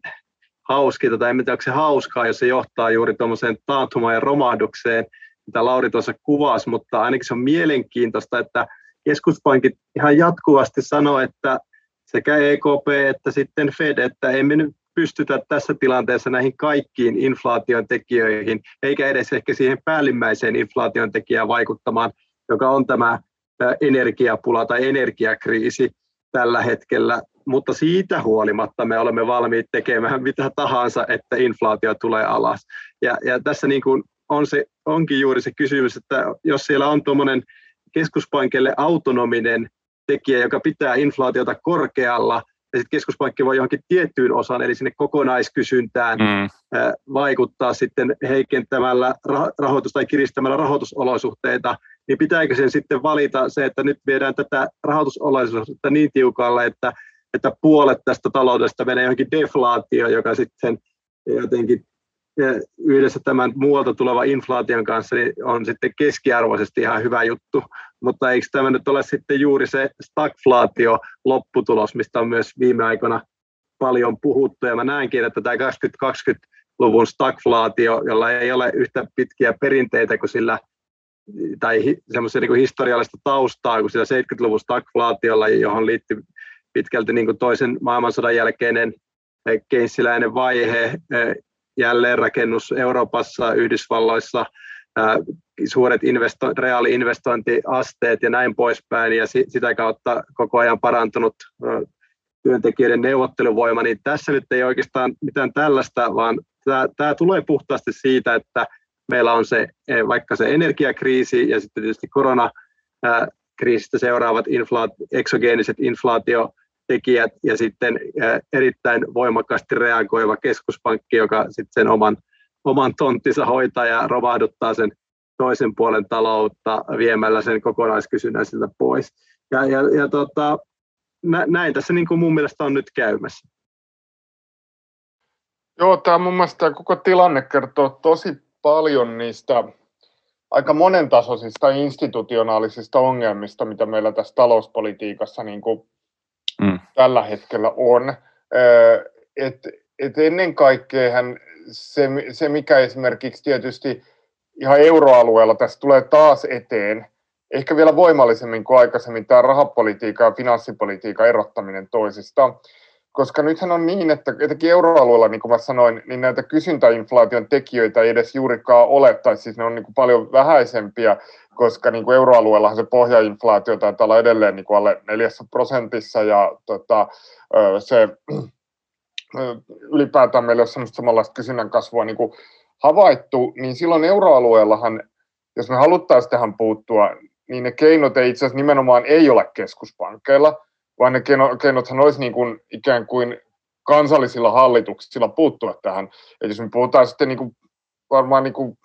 hauskinta, tai en tiedä, onko se hauskaa, jos se johtaa juuri tuommoiseen taantumaan ja romahdukseen, mitä Lauri tuossa kuvasi, mutta ainakin se on mielenkiintoista, että keskuspankit ihan jatkuvasti sanoo, että sekä EKP että sitten Fed, että emme nyt pystytä tässä tilanteessa näihin kaikkiin inflaation tekijöihin, eikä edes ehkä siihen päällimmäiseen inflaation tekijään vaikuttamaan, joka on tämä energiapula tai energiakriisi tällä hetkellä, mutta siitä huolimatta me olemme valmiit tekemään mitä tahansa, että inflaatio tulee alas. Ja, ja tässä niin kuin on se, onkin juuri se kysymys, että jos siellä on tuommoinen keskuspankille autonominen tekijä, joka pitää inflaatiota korkealla, ja sitten keskuspankki voi johonkin tiettyyn osaan, eli sinne kokonaiskysyntään mm. vaikuttaa sitten heikentämällä rahoitusta tai kiristämällä rahoitusolosuhteita, niin pitääkö sen sitten valita se, että nyt viedään tätä rahoitusolosuhteita niin tiukalle, että, että puolet tästä taloudesta menee johonkin deflaatioon, joka sitten jotenkin yhdessä tämän muualta tulevan inflaation kanssa niin on sitten keskiarvoisesti ihan hyvä juttu, mutta eikö tämä nyt ole sitten juuri se stagflaatio lopputulos, mistä on myös viime aikoina paljon puhuttu, ja mä näenkin, että tämä 2020-luvun stagflaatio, jolla ei ole yhtä pitkiä perinteitä kuin sillä tai semmoisia niin historiallista taustaa kuin sillä 70-luvun stagflaatiolla, johon liittyy pitkälti niin kuin toisen maailmansodan jälkeinen keinsiläinen vaihe, jälleenrakennus Euroopassa, Yhdysvalloissa, suuret investo- reaali-investointiasteet ja näin poispäin, ja sitä kautta koko ajan parantunut työntekijöiden neuvotteluvoima, niin tässä nyt ei oikeastaan mitään tällaista, vaan tämä tulee puhtaasti siitä, että meillä on se, e, vaikka se energiakriisi ja sitten tietysti korona kriisistä seuraavat inflaat- eksogeeniset inflaatiotekijät ja sitten erittäin voimakkaasti reagoiva keskuspankki, joka sitten sen oman, oman tonttinsa hoitaa ja romahduttaa sen toisen puolen taloutta viemällä sen kokonaiskysynnän siltä pois. Ja, ja, ja tota, näin tässä niin kuin mun mielestä on nyt käymässä. Joo, tämä mun mielestä tämä koko tilanne kertoo tosi paljon niistä aika monentasoisista institutionaalisista ongelmista, mitä meillä tässä talouspolitiikassa niin kuin mm. tällä hetkellä on. Et, et ennen kaikkea se, se, mikä esimerkiksi tietysti ihan euroalueella tässä tulee taas eteen, ehkä vielä voimallisemmin kuin aikaisemmin, tämä rahapolitiikan ja finanssipolitiikan erottaminen toisistaan. Koska nythän on niin, että etenkin euroalueella, niin kuin mä sanoin, niin näitä kysyntäinflaation tekijöitä ei edes juurikaan ole, tai siis ne on niin kuin paljon vähäisempiä, koska niin kuin euroalueellahan se pohjainflaatio taitaa olla edelleen niin kuin alle neljässä prosentissa, ja tota, se ylipäätään meillä on samanlaista kysynnän kasvua niin kuin havaittu, niin silloin euroalueellahan, jos me haluttaisiin tähän puuttua, niin ne keinot ei itse asiassa nimenomaan ei ole keskuspankkeilla, vaan ne keinothan olisi niin kuin ikään kuin kansallisilla hallituksilla puuttua tähän. Et jos me puhutaan sitten niin kuin varmaan niin kuin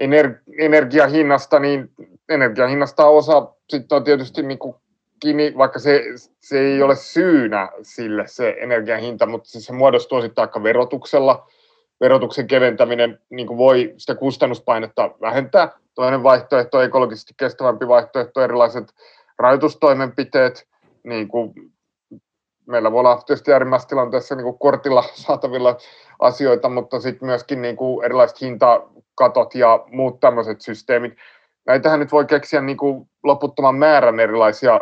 ener- energiahinnasta, niin energiahinnasta osa sitten on tietysti niin kuin kiinni, vaikka se, se ei ole syynä sille se energian hinta, mutta siis se muodostuu sitten aika verotuksella. Verotuksen keventäminen niin kuin voi sitä kustannuspainetta vähentää. Toinen vaihtoehto, ekologisesti kestävämpi vaihtoehto, erilaiset rajoitustoimenpiteet, niin kuin meillä voi olla tietysti äärimmäisessä tilanteessa niin kuin kortilla saatavilla asioita, mutta sitten myöskin niin kuin erilaiset hintakatot ja muut tämmöiset systeemit. Näitähän nyt voi keksiä niin kuin loputtoman määrän erilaisia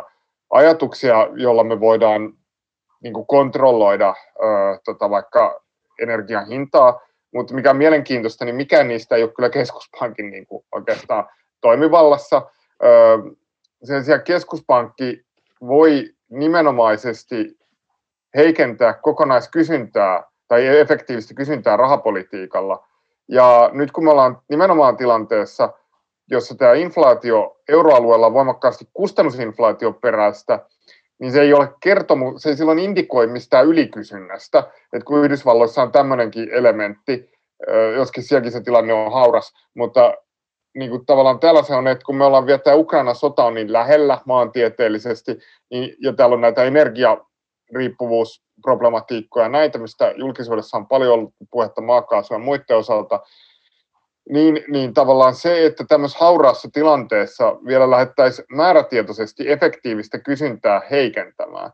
ajatuksia, joilla me voidaan niin kuin kontrolloida ö, tota, vaikka energian hintaa, mutta mikä on mielenkiintoista, niin mikään niistä ei ole kyllä keskuspankin niin kuin oikeastaan toimivallassa. Ö, sen sijaan keskuspankki voi nimenomaisesti heikentää kokonaiskysyntää tai efektiivistä kysyntää rahapolitiikalla. Ja nyt kun me ollaan nimenomaan tilanteessa, jossa tämä inflaatio euroalueella on voimakkaasti kustannusinflaatioperäistä, niin se ei ole kertomu, se ei silloin indikoi mistään ylikysynnästä, että kun Yhdysvalloissa on tämmöinenkin elementti, joskin sielläkin se tilanne on hauras, mutta niin kuin tavallaan täällä se on, että kun me ollaan vielä tämä Ukraina sota on niin lähellä maantieteellisesti, niin, ja täällä on näitä energiariippuvuusproblematiikkoja näitä, mistä julkisuudessa on paljon ollut puhetta maakaasua ja muiden osalta, niin, niin tavallaan se, että tämmöisessä hauraassa tilanteessa vielä lähettäisiin määrätietoisesti efektiivistä kysyntää heikentämään,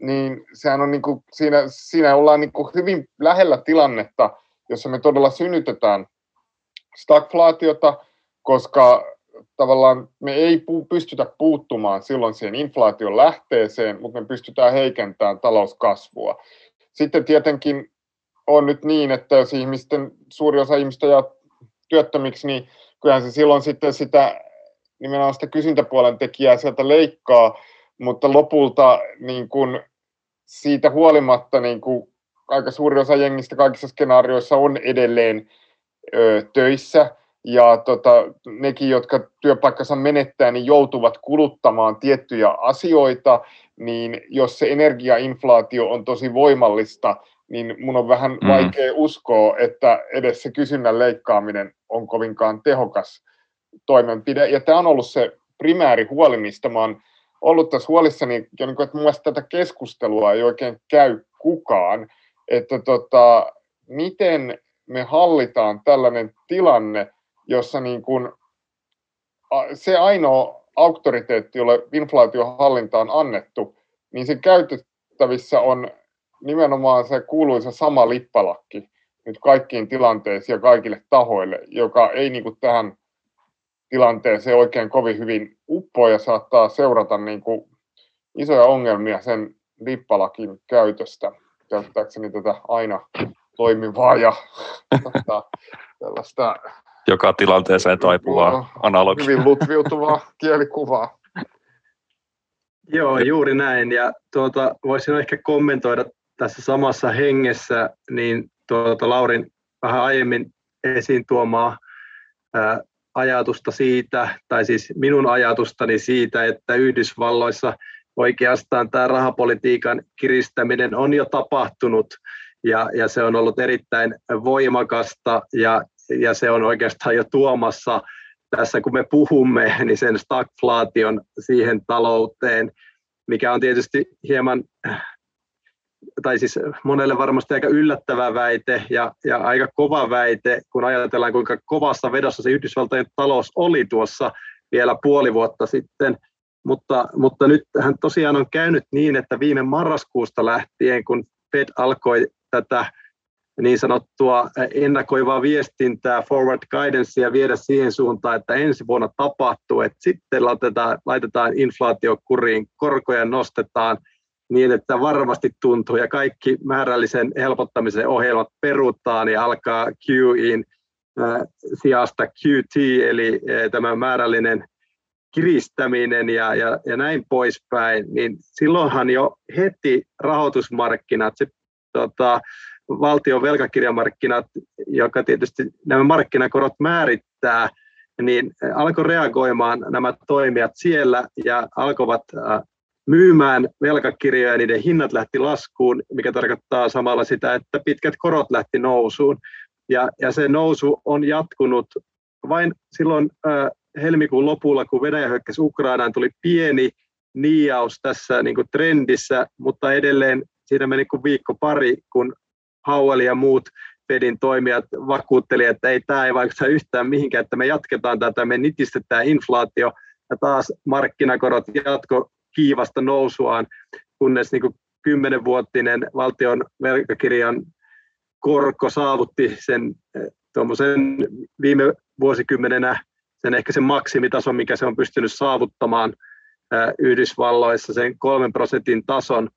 niin sehän on niin kuin, siinä, siinä ollaan niin kuin hyvin lähellä tilannetta, jossa me todella synnytetään stagflaatiota, koska tavallaan me ei pystytä puuttumaan silloin siihen inflaation lähteeseen, mutta me pystytään heikentämään talouskasvua. Sitten tietenkin on nyt niin, että jos ihmisten, suuri osa ihmistä jää työttömiksi, niin kyllähän se silloin sitten sitä nimenomaan sitä kysyntäpuolen tekijää sieltä leikkaa, mutta lopulta niin kuin siitä huolimatta niin kuin aika suuri osa jengistä kaikissa skenaarioissa on edelleen ö, töissä, ja tota, nekin, jotka työpaikkansa menettää, niin joutuvat kuluttamaan tiettyjä asioita, niin jos se energiainflaatio on tosi voimallista, niin mun on vähän mm. vaikea uskoa, että edes se kysynnän leikkaaminen on kovinkaan tehokas toimenpide. Ja tämä on ollut se primääri huoli, mistä mä oon ollut tässä huolissani, ja niin kuin, että mun mielestä tätä keskustelua ei oikein käy kukaan, että tota, miten me hallitaan tällainen tilanne, jossa niin kuin se ainoa auktoriteetti, jolle inflaatiohallinta on annettu, niin se käytettävissä on nimenomaan se kuuluisa sama lippalakki nyt kaikkiin tilanteisiin ja kaikille tahoille, joka ei niin kuin tähän tilanteeseen oikein kovin hyvin uppoa ja saattaa seurata niin kuin isoja ongelmia sen lippalakin käytöstä. Käyttääkseni tätä aina toimivaa ja tällaista joka tilanteeseen taipuvaa analogia. Hyvin lutviutuvaa kielikuvaa. Joo, juuri näin. Ja tuota, voisin ehkä kommentoida tässä samassa hengessä, niin tuota, Laurin vähän aiemmin esiin tuomaa ää, ajatusta siitä, tai siis minun ajatustani siitä, että Yhdysvalloissa oikeastaan tämä rahapolitiikan kiristäminen on jo tapahtunut ja, ja se on ollut erittäin voimakasta ja, ja se on oikeastaan jo tuomassa tässä, kun me puhumme, niin sen stagflaation siihen talouteen, mikä on tietysti hieman tai siis monelle varmasti aika yllättävä väite ja, ja aika kova väite, kun ajatellaan kuinka kovassa vedossa se Yhdysvaltojen talous oli tuossa vielä puoli vuotta sitten. Mutta, mutta nyt hän tosiaan on käynyt niin, että viime marraskuusta lähtien, kun Fed alkoi tätä niin sanottua ennakoivaa viestintää, forward guidancea viedä siihen suuntaan, että ensi vuonna tapahtuu, että sitten laitetaan, laitetaan inflaatio kuriin, korkoja nostetaan – niin, että varmasti tuntuu ja kaikki määrällisen helpottamisen ohjelmat perutaan ja alkaa QEin sijasta QT, eli tämä määrällinen kiristäminen ja, ja, ja näin poispäin, niin silloinhan jo heti rahoitusmarkkinat, se tota, valtion velkakirjamarkkinat, joka tietysti nämä markkinakorot määrittää, niin alkoi reagoimaan nämä toimijat siellä ja alkoivat myymään velkakirjoja ja niiden hinnat lähti laskuun, mikä tarkoittaa samalla sitä, että pitkät korot lähti nousuun. Ja, ja se nousu on jatkunut vain silloin äh, helmikuun lopulla, kun Venäjä hyökkäsi Ukrainaan, tuli pieni niiaus tässä niin kuin trendissä, mutta edelleen siinä meni kuin viikko pari, kun Howell ja muut Fedin toimijat vakuutteli, että ei tämä ei vaikuta yhtään mihinkään, että me jatketaan tätä, me nitistetään inflaatio, ja taas markkinakorot jatko kiivasta nousuaan, kunnes niin kymmenenvuottinen valtion velkakirjan korko saavutti sen eh, viime vuosikymmenenä sen ehkä sen maksimitason, mikä se on pystynyt saavuttamaan eh, Yhdysvalloissa, sen kolmen prosentin tason.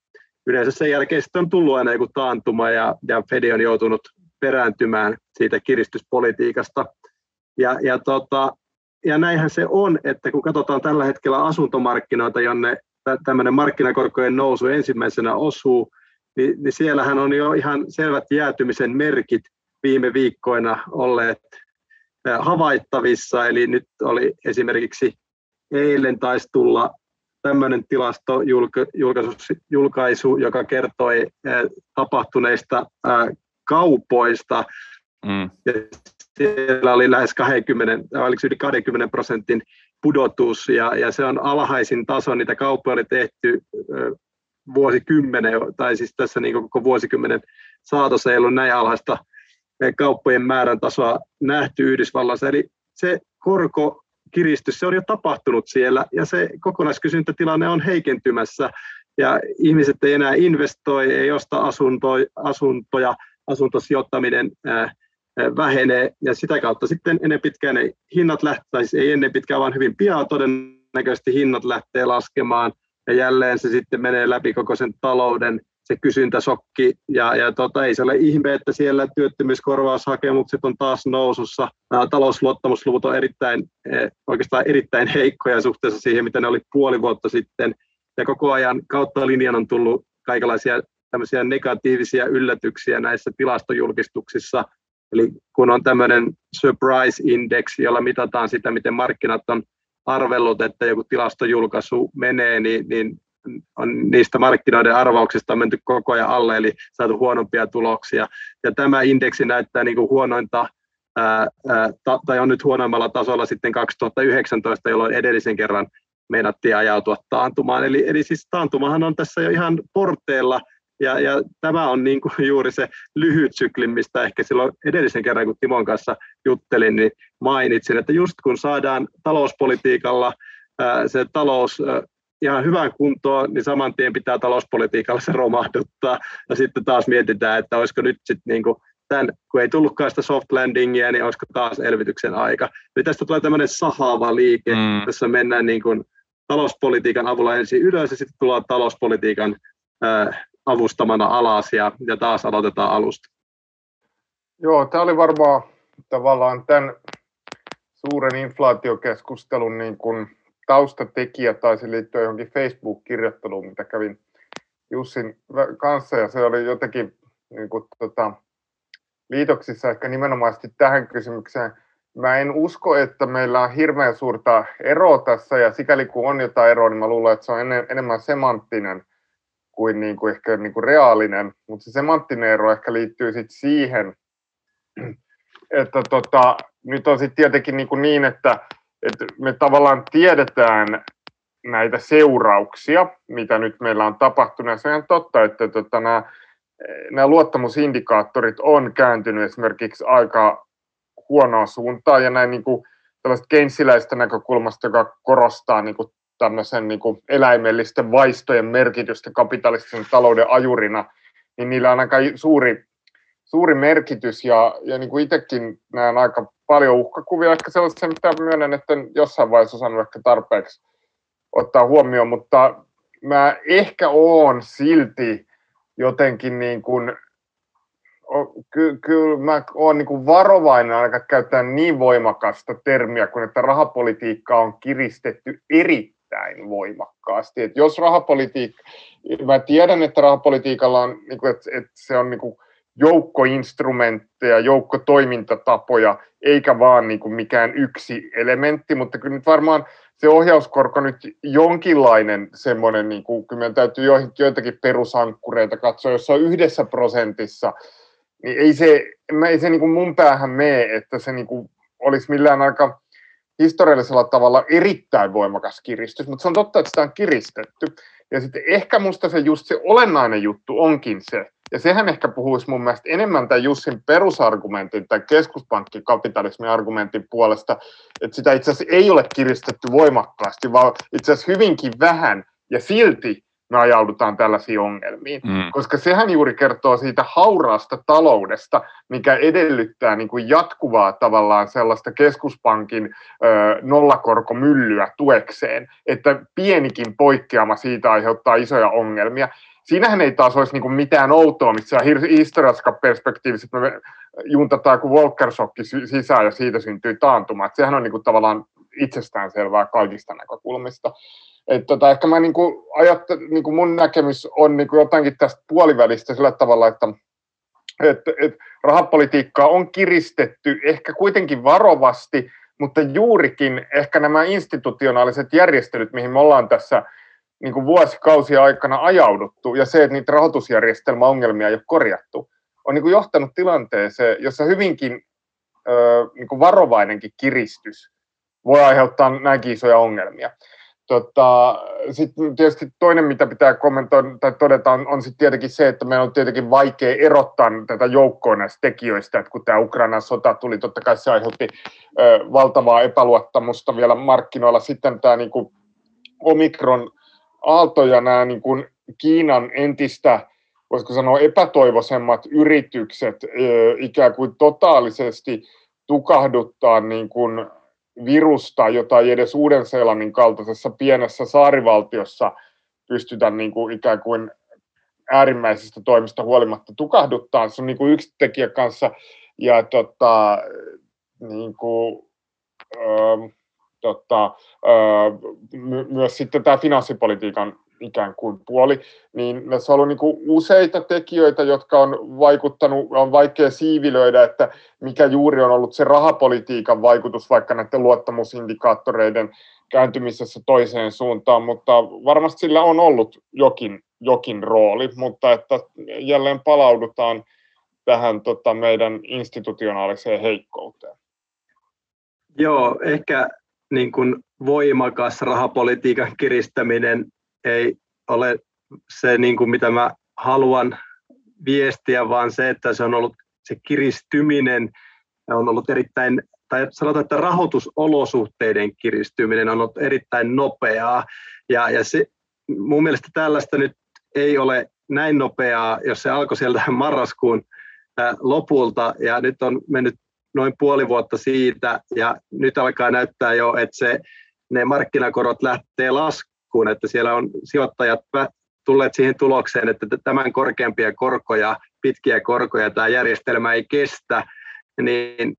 Yleensä sen jälkeen sitten on tullut aina joku taantuma ja, ja Fed on joutunut perääntymään siitä kiristyspolitiikasta. Ja, ja tota, ja näinhän se on, että kun katsotaan tällä hetkellä asuntomarkkinoita, jonne tämmöinen markkinakorkojen nousu ensimmäisenä osuu, niin, niin siellähän on jo ihan selvät jäätymisen merkit viime viikkoina olleet havaittavissa. Eli nyt oli esimerkiksi eilen taisi tulla tämmöinen tilastojulkaisu, joka kertoi tapahtuneista kaupoista. Mm. Ja siellä oli lähes 20, oliko yli 20 prosentin pudotus, ja, ja se on alhaisin taso, niitä kauppoja oli tehty vuosikymmenen, tai siis tässä niin koko vuosikymmenen saatossa ei ollut näin alhaista kauppojen määrän tasoa nähty Yhdysvalloissa, eli se korkokiristys, se on jo tapahtunut siellä, ja se kokonaiskysyntätilanne on heikentymässä, ja ihmiset ei enää investoi, ei osta asuntoja, asuntoja asuntosijoittaminen ää, vähenee ja sitä kautta sitten ennen pitkään ne hinnat lähtee, siis ei ennen pitkään vaan hyvin pian todennäköisesti hinnat lähtee laskemaan ja jälleen se sitten menee läpi koko sen talouden se kysyntäsokki ja, ja tota, ei se ole ihme, että siellä työttömyyskorvaushakemukset on taas nousussa. Nämä talousluottamusluvut on erittäin, e, oikeastaan erittäin heikkoja suhteessa siihen, mitä ne oli puoli vuotta sitten. Ja koko ajan kautta linjan on tullut kaikenlaisia tämmöisiä negatiivisia yllätyksiä näissä tilastojulkistuksissa, Eli kun on tämmöinen surprise index, jolla mitataan sitä, miten markkinat on arvellut, että joku tilastojulkaisu menee, niin, niin on niistä markkinoiden arvauksista on menty koko ajan alle, eli saatu huonompia tuloksia. Ja tämä indeksi näyttää niin kuin huonointa, ää, ta, tai on nyt huonoimmalla tasolla sitten 2019, jolloin edellisen kerran meinattiin ajautua taantumaan. Eli, eli siis taantumahan on tässä jo ihan porteella, ja, ja tämä on niin kuin juuri se lyhyt sykli, mistä ehkä silloin edellisen kerran, kun Timon kanssa juttelin, niin mainitsin, että just kun saadaan talouspolitiikalla se talous ihan hyvään kuntoon, niin saman tien pitää talouspolitiikalla se romahduttaa. Ja sitten taas mietitään, että olisiko nyt sitten niin kuin tämän, kun ei tullutkaan sitä soft landingia, niin olisiko taas elvytyksen aika. Eli tästä tulee tämmöinen sahaava liike, mm. jossa mennään niin kuin talouspolitiikan avulla ensin ylös ja sitten tullaan talouspolitiikan avustamana alas ja, ja taas aloitetaan alusta. Joo, tämä oli varmaan tavallaan tämän suuren inflaatiokeskustelun niin kuin taustatekijä taisi liittyä johonkin Facebook-kirjoitteluun, mitä kävin Jussin kanssa ja se oli jotenkin niin kuin, tota, liitoksissa ehkä nimenomaisesti tähän kysymykseen. mä en usko, että meillä on hirveän suurta eroa tässä, ja sikäli kun on jotain eroa, niin mä luulen, että se on enemmän semanttinen kuin, niin kuin ehkä niin kuin reaalinen, mutta se semanttinen ero ehkä liittyy sitten siihen, että tota, nyt on sitten tietenkin niin, kuin niin että, että me tavallaan tiedetään näitä seurauksia, mitä nyt meillä on tapahtunut, ja se on totta, että tota, nämä, nämä luottamusindikaattorit on kääntynyt esimerkiksi aika huonoa suuntaan, ja näin niin kuin tällaista keinsiläistä näkökulmasta, joka korostaa niin kuin tämmöisen niin kuin eläimellisten vaistojen merkitystä kapitalistisen talouden ajurina, niin niillä on aika suuri, suuri merkitys ja, ja niin kuin itsekin näen aika paljon uhkakuvia, ehkä sellaisia, mitä myönnän, että jossain vaiheessa osannut ehkä tarpeeksi ottaa huomioon, mutta mä ehkä oon silti jotenkin niin kuin, kyllä ky, mä oon niin varovainen aika käyttää niin voimakasta termiä kuin, että rahapolitiikkaa on kiristetty eri erittäin voimakkaasti. Et jos rahapolitiikka, mä tiedän, että rahapolitiikalla on, niin kuin, että, että se on niin kuin joukko instrumentteja, toimintatapoja, eikä vaan niin kuin mikään yksi elementti, mutta kyllä nyt varmaan se ohjauskorko nyt jonkinlainen semmoinen, niin kuin, kyllä meidän täytyy joitakin perusankkureita katsoa, jos on yhdessä prosentissa, niin ei se, ei se niin kuin mun päähän mene, että se niin kuin olisi millään aika historiallisella tavalla erittäin voimakas kiristys, mutta se on totta, että sitä on kiristetty. Ja sitten ehkä musta se just se olennainen juttu onkin se, ja sehän ehkä puhuisi mun mielestä enemmän tämän Jussin perusargumentin tai keskuspankkikapitalismin argumentin puolesta, että sitä itse asiassa ei ole kiristetty voimakkaasti, vaan itse asiassa hyvinkin vähän, ja silti me ajaudutaan tällaisiin ongelmiin. Mm. Koska sehän juuri kertoo siitä hauraasta taloudesta, mikä edellyttää niin kuin jatkuvaa tavallaan sellaista keskuspankin ö, nollakorkomyllyä tuekseen, että pienikin poikkeama siitä aiheuttaa isoja ongelmia. Siinähän ei taas olisi niin mitään outoa, missä historiallisessa perspektiivissä me juntataan kuin Volcker sisään ja siitä syntyy taantuma. Että sehän on niin tavallaan itsestäänselvää kaikista näkökulmista. Et tota, ehkä mä niin kuin niin kuin mun näkemys on niin kuin jotakin tästä puolivälistä sillä tavalla, että et, et rahapolitiikkaa on kiristetty ehkä kuitenkin varovasti, mutta juurikin ehkä nämä institutionaaliset järjestelyt, mihin me ollaan tässä niin kuin vuosikausia aikana ajauduttu, ja se, että niitä rahoitusjärjestelmäongelmia ei ole korjattu, on niin kuin johtanut tilanteeseen, jossa hyvinkin ö, niin kuin varovainenkin kiristys voi aiheuttaa näinkin isoja ongelmia. Tota, sitten tietysti toinen, mitä pitää kommentoida tai todeta, on, on sitten tietenkin se, että meidän on tietenkin vaikea erottaa tätä joukkoa näistä tekijöistä, että kun tämä Ukrainan sota tuli, totta kai se aiheutti ö, valtavaa epäluottamusta vielä markkinoilla. Sitten tämä niin kuin Omikron aalto ja nämä niin kuin Kiinan entistä, voisiko sanoa epätoivoisemmat yritykset ikään kuin totaalisesti tukahduttaa niin kuin virusta, jota ei edes Uuden-Seelannin kaltaisessa pienessä saarivaltiossa pystytä niin kuin ikään kuin äärimmäisistä toimista huolimatta tukahduttaa. Se on niin kuin yksi tekijä kanssa. Ja tota, niin kuin, ö, tota, my, myös sitten tämä finanssipolitiikan ikään kuin puoli, niin näissä on ollut niin kuin useita tekijöitä, jotka on vaikuttanut, on vaikea siivilöidä, että mikä juuri on ollut se rahapolitiikan vaikutus vaikka näiden luottamusindikaattoreiden kääntymisessä toiseen suuntaan, mutta varmasti sillä on ollut jokin, jokin rooli, mutta että jälleen palaudutaan tähän tota, meidän institutionaaliseen heikkouteen. Joo, ehkä niin kuin voimakas rahapolitiikan kiristäminen ei ole se, niin kuin mitä mä haluan viestiä, vaan se, että se on ollut se kiristyminen on ollut erittäin, tai sanotaan, että rahoitusolosuhteiden kiristyminen on ollut erittäin nopeaa. Ja, ja se, mun mielestä tällaista nyt ei ole näin nopeaa, jos se alkoi sieltä marraskuun lopulta, ja nyt on mennyt noin puoli vuotta siitä, ja nyt alkaa näyttää jo, että se, ne markkinakorot lähtee laskuun että siellä on sijoittajat tulleet siihen tulokseen, että tämän korkeampia korkoja, pitkiä korkoja tämä järjestelmä ei kestä, niin,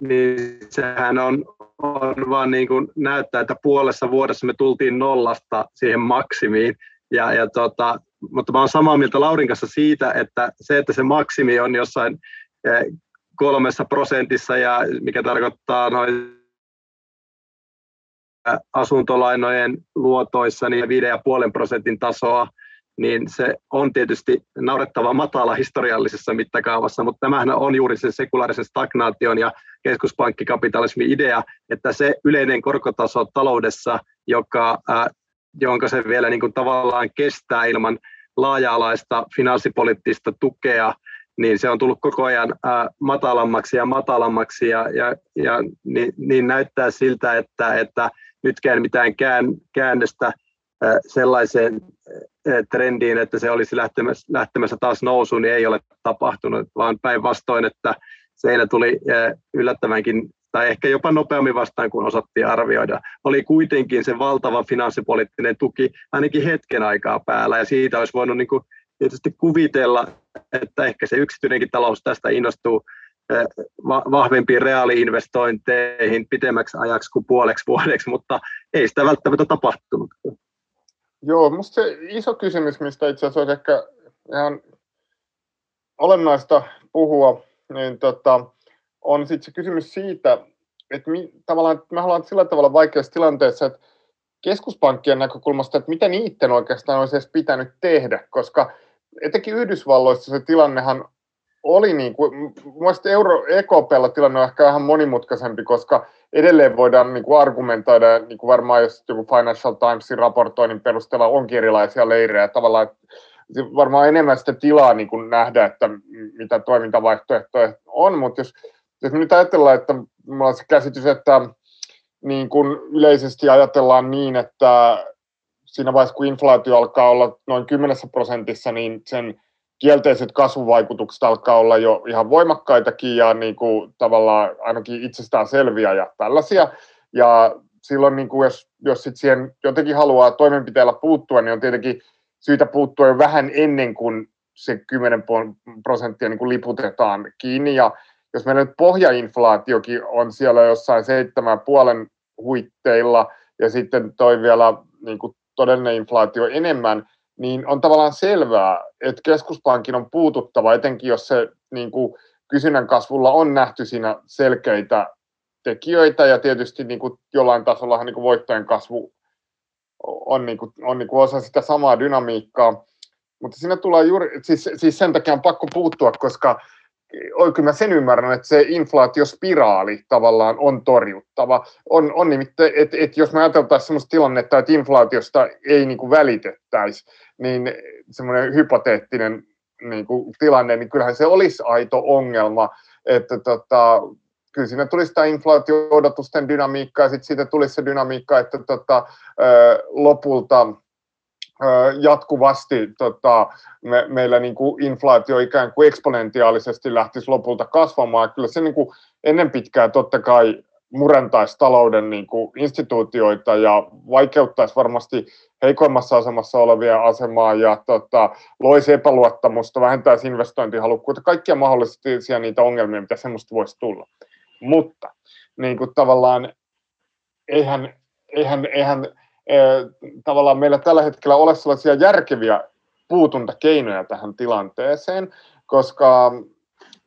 niin sehän on, on vaan niin kuin näyttää, että puolessa vuodessa me tultiin nollasta siihen maksimiin. Ja, ja tota, mutta mä olen samaa mieltä Laurin kanssa siitä, että se, että se maksimi on jossain kolmessa prosentissa, ja mikä tarkoittaa noin asuntolainojen luotoissa niin 5,5 prosentin tasoa, niin se on tietysti naurettava matala historiallisessa mittakaavassa, mutta tämähän on juuri se sekulaarisen stagnaation ja keskuspankkikapitalismin idea, että se yleinen korkotaso taloudessa, joka, äh, jonka se vielä niin kuin tavallaan kestää ilman laaja-alaista finanssipoliittista tukea, niin se on tullut koko ajan matalammaksi ja matalammaksi ja, ja, ja niin, niin näyttää siltä, että, että nytkään mitään kään, käännöstä sellaiseen trendiin, että se olisi lähtemässä, lähtemässä taas nousuun, niin ei ole tapahtunut, vaan päinvastoin, että seinä tuli yllättävänkin tai ehkä jopa nopeammin vastaan kuin osattiin arvioida. Oli kuitenkin se valtava finanssipoliittinen tuki ainakin hetken aikaa päällä, ja siitä olisi voinut niin kuin tietysti kuvitella, että ehkä se yksityinenkin talous tästä innostuu vahvempiin reaaliinvestointeihin pitemmäksi ajaksi kuin puoleksi vuodeksi, mutta ei sitä välttämättä tapahtunut. Joo, minusta se iso kysymys, mistä itse asiassa olisi ehkä ihan olennaista puhua, niin tota, on sitten se kysymys siitä, että mi, tavallaan että me ollaan sillä tavalla vaikeassa tilanteessa, että keskuspankkien näkökulmasta, että mitä niiden oikeastaan olisi edes pitänyt tehdä, koska etenkin Yhdysvalloissa se tilannehan oli niin kuin, mielestäni euro EKPllä tilanne on ehkä vähän monimutkaisempi, koska edelleen voidaan niin kuin argumentoida, niin kuin varmaan jos joku Financial Timesin raportoinnin perusteella onkin erilaisia leirejä, tavallaan varmaan enemmän sitä tilaa niin kuin nähdä, että mitä toimintavaihtoehtoja on, mutta jos, jos nyt ajatellaan, että minulla on se käsitys, että niin kuin yleisesti ajatellaan niin, että siinä vaiheessa, kun inflaatio alkaa olla noin 10 prosentissa, niin sen kielteiset kasvuvaikutukset alkaa olla jo ihan voimakkaitakin ja niin kuin tavallaan ainakin itsestään selviä ja tällaisia. Ja silloin, niin kuin jos, jos sit siihen jotenkin haluaa toimenpiteellä puuttua, niin on tietenkin syytä puuttua jo vähän ennen kuin se 10 prosenttia niin kuin liputetaan kiinni. Ja jos meillä nyt pohjainflaatiokin on siellä jossain 7,5 huitteilla ja sitten toi vielä niin kuin todellinen inflaatio enemmän, niin on tavallaan selvää, että keskuspankin on puututtava, etenkin jos se niin kuin, kysynnän kasvulla on nähty siinä selkeitä tekijöitä, ja tietysti niin kuin, jollain tasolla niin kuin voittojen kasvu on, niin kuin, on niin kuin osa sitä samaa dynamiikkaa. Mutta siinä tulee juuri, siis, siis sen takia on pakko puuttua, koska kyllä mä sen ymmärrän, että se inflaatiospiraali tavallaan on torjuttava. On, on nimittäin, että, että jos me ajateltaisiin sellaista tilannetta, että inflaatiosta ei niin kuin välitettäisi, niin semmoinen hypoteettinen niin kuin tilanne, niin kyllähän se olisi aito ongelma, että tota, kyllä siinä tulisi sitä inflaatio-odotusten dynamiikkaa, ja sitten siitä tulisi se dynamiikka, että tota, lopulta jatkuvasti tota, me, meillä niin kuin inflaatio ikään kuin eksponentiaalisesti lähtisi lopulta kasvamaan. Kyllä se niin kuin ennen pitkää totta kai murentaisi talouden niin kuin instituutioita ja vaikeuttaisi varmasti heikoimmassa asemassa olevia asemaa ja tota, loisi epäluottamusta, vähentäisi investointihalukkuutta, kaikkia mahdollisesti niitä ongelmia, mitä semmoista voisi tulla. Mutta niin kuin tavallaan eihän, eihän, eihän tavallaan meillä tällä hetkellä ole sellaisia järkeviä puutuntakeinoja tähän tilanteeseen, koska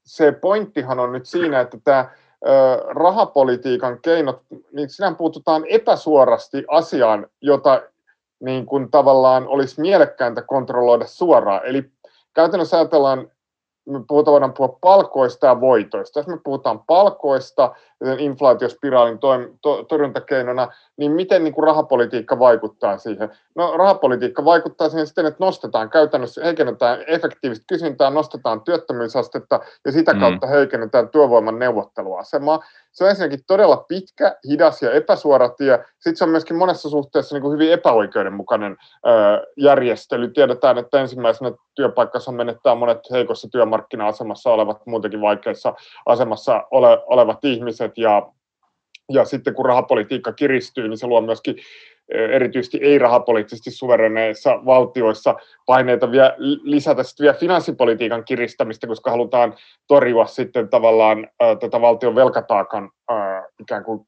se pointtihan on nyt siinä, että tämä rahapolitiikan keinot, niin siinä puututaan epäsuorasti asiaan, jota niin kuin tavallaan olisi mielekkääntä kontrolloida suoraan. Eli käytännössä ajatellaan me puhutaan, voidaan puhua palkoista ja voitoista. Jos me puhutaan palkoista inflaatiospiraalin torjuntakeinona, niin miten niin kuin rahapolitiikka vaikuttaa siihen? No rahapolitiikka vaikuttaa siihen siten, että nostetaan käytännössä, heikennetään efektiivistä kysyntää, nostetaan työttömyysastetta ja sitä mm. kautta heikennetään työvoiman neuvotteluasemaa. Se on ensinnäkin todella pitkä, hidas ja epäsuora tie. Sitten se on myöskin monessa suhteessa niin kuin hyvin epäoikeudenmukainen ö, järjestely. Tiedetään, että ensimmäisenä työpaikassa menettää monet heikossa työmarkkina-asemassa olevat, muutenkin vaikeassa asemassa ole, olevat ihmiset ja ja sitten kun rahapolitiikka kiristyy, niin se luo myöskin erityisesti ei-rahapoliittisesti suvereneissa valtioissa paineita vielä, lisätä sitten vielä finanssipolitiikan kiristämistä, koska halutaan torjua sitten tavallaan äh, tätä valtion velkataakan äh, ikään kuin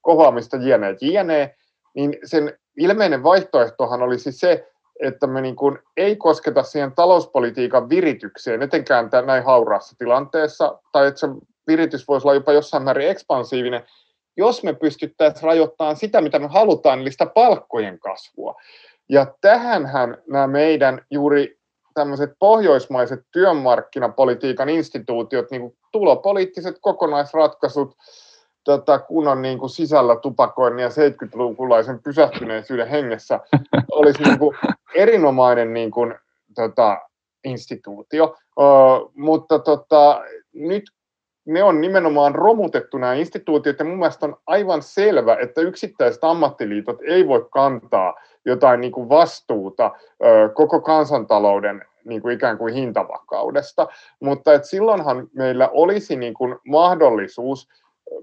kohoamista jne. jne. Niin sen ilmeinen vaihtoehtohan olisi se, että me niin kuin ei kosketa siihen talouspolitiikan viritykseen, etenkään näin hauraassa tilanteessa, tai että se viritys voisi olla jopa jossain määrin ekspansiivinen, jos me pystyttäisiin rajoittamaan sitä, mitä me halutaan, eli sitä palkkojen kasvua. Ja tähänhän nämä meidän juuri tämmöiset pohjoismaiset työmarkkinapolitiikan instituutiot, niin kuin tulopoliittiset kokonaisratkaisut, tota, kunnon niin kuin sisällä tupakoinnin ja 70-lukulaisen pysähtyneisyyden hengessä olisi niin kuin erinomainen niin kuin, tota, instituutio. Uh, mutta tota, nyt ne on nimenomaan romutettu nämä instituutiot, ja mun mielestä on aivan selvä, että yksittäiset ammattiliitot ei voi kantaa jotain niin kuin vastuuta koko kansantalouden niin kuin ikään kuin hintavakaudesta, mutta et silloinhan meillä olisi niin kuin mahdollisuus,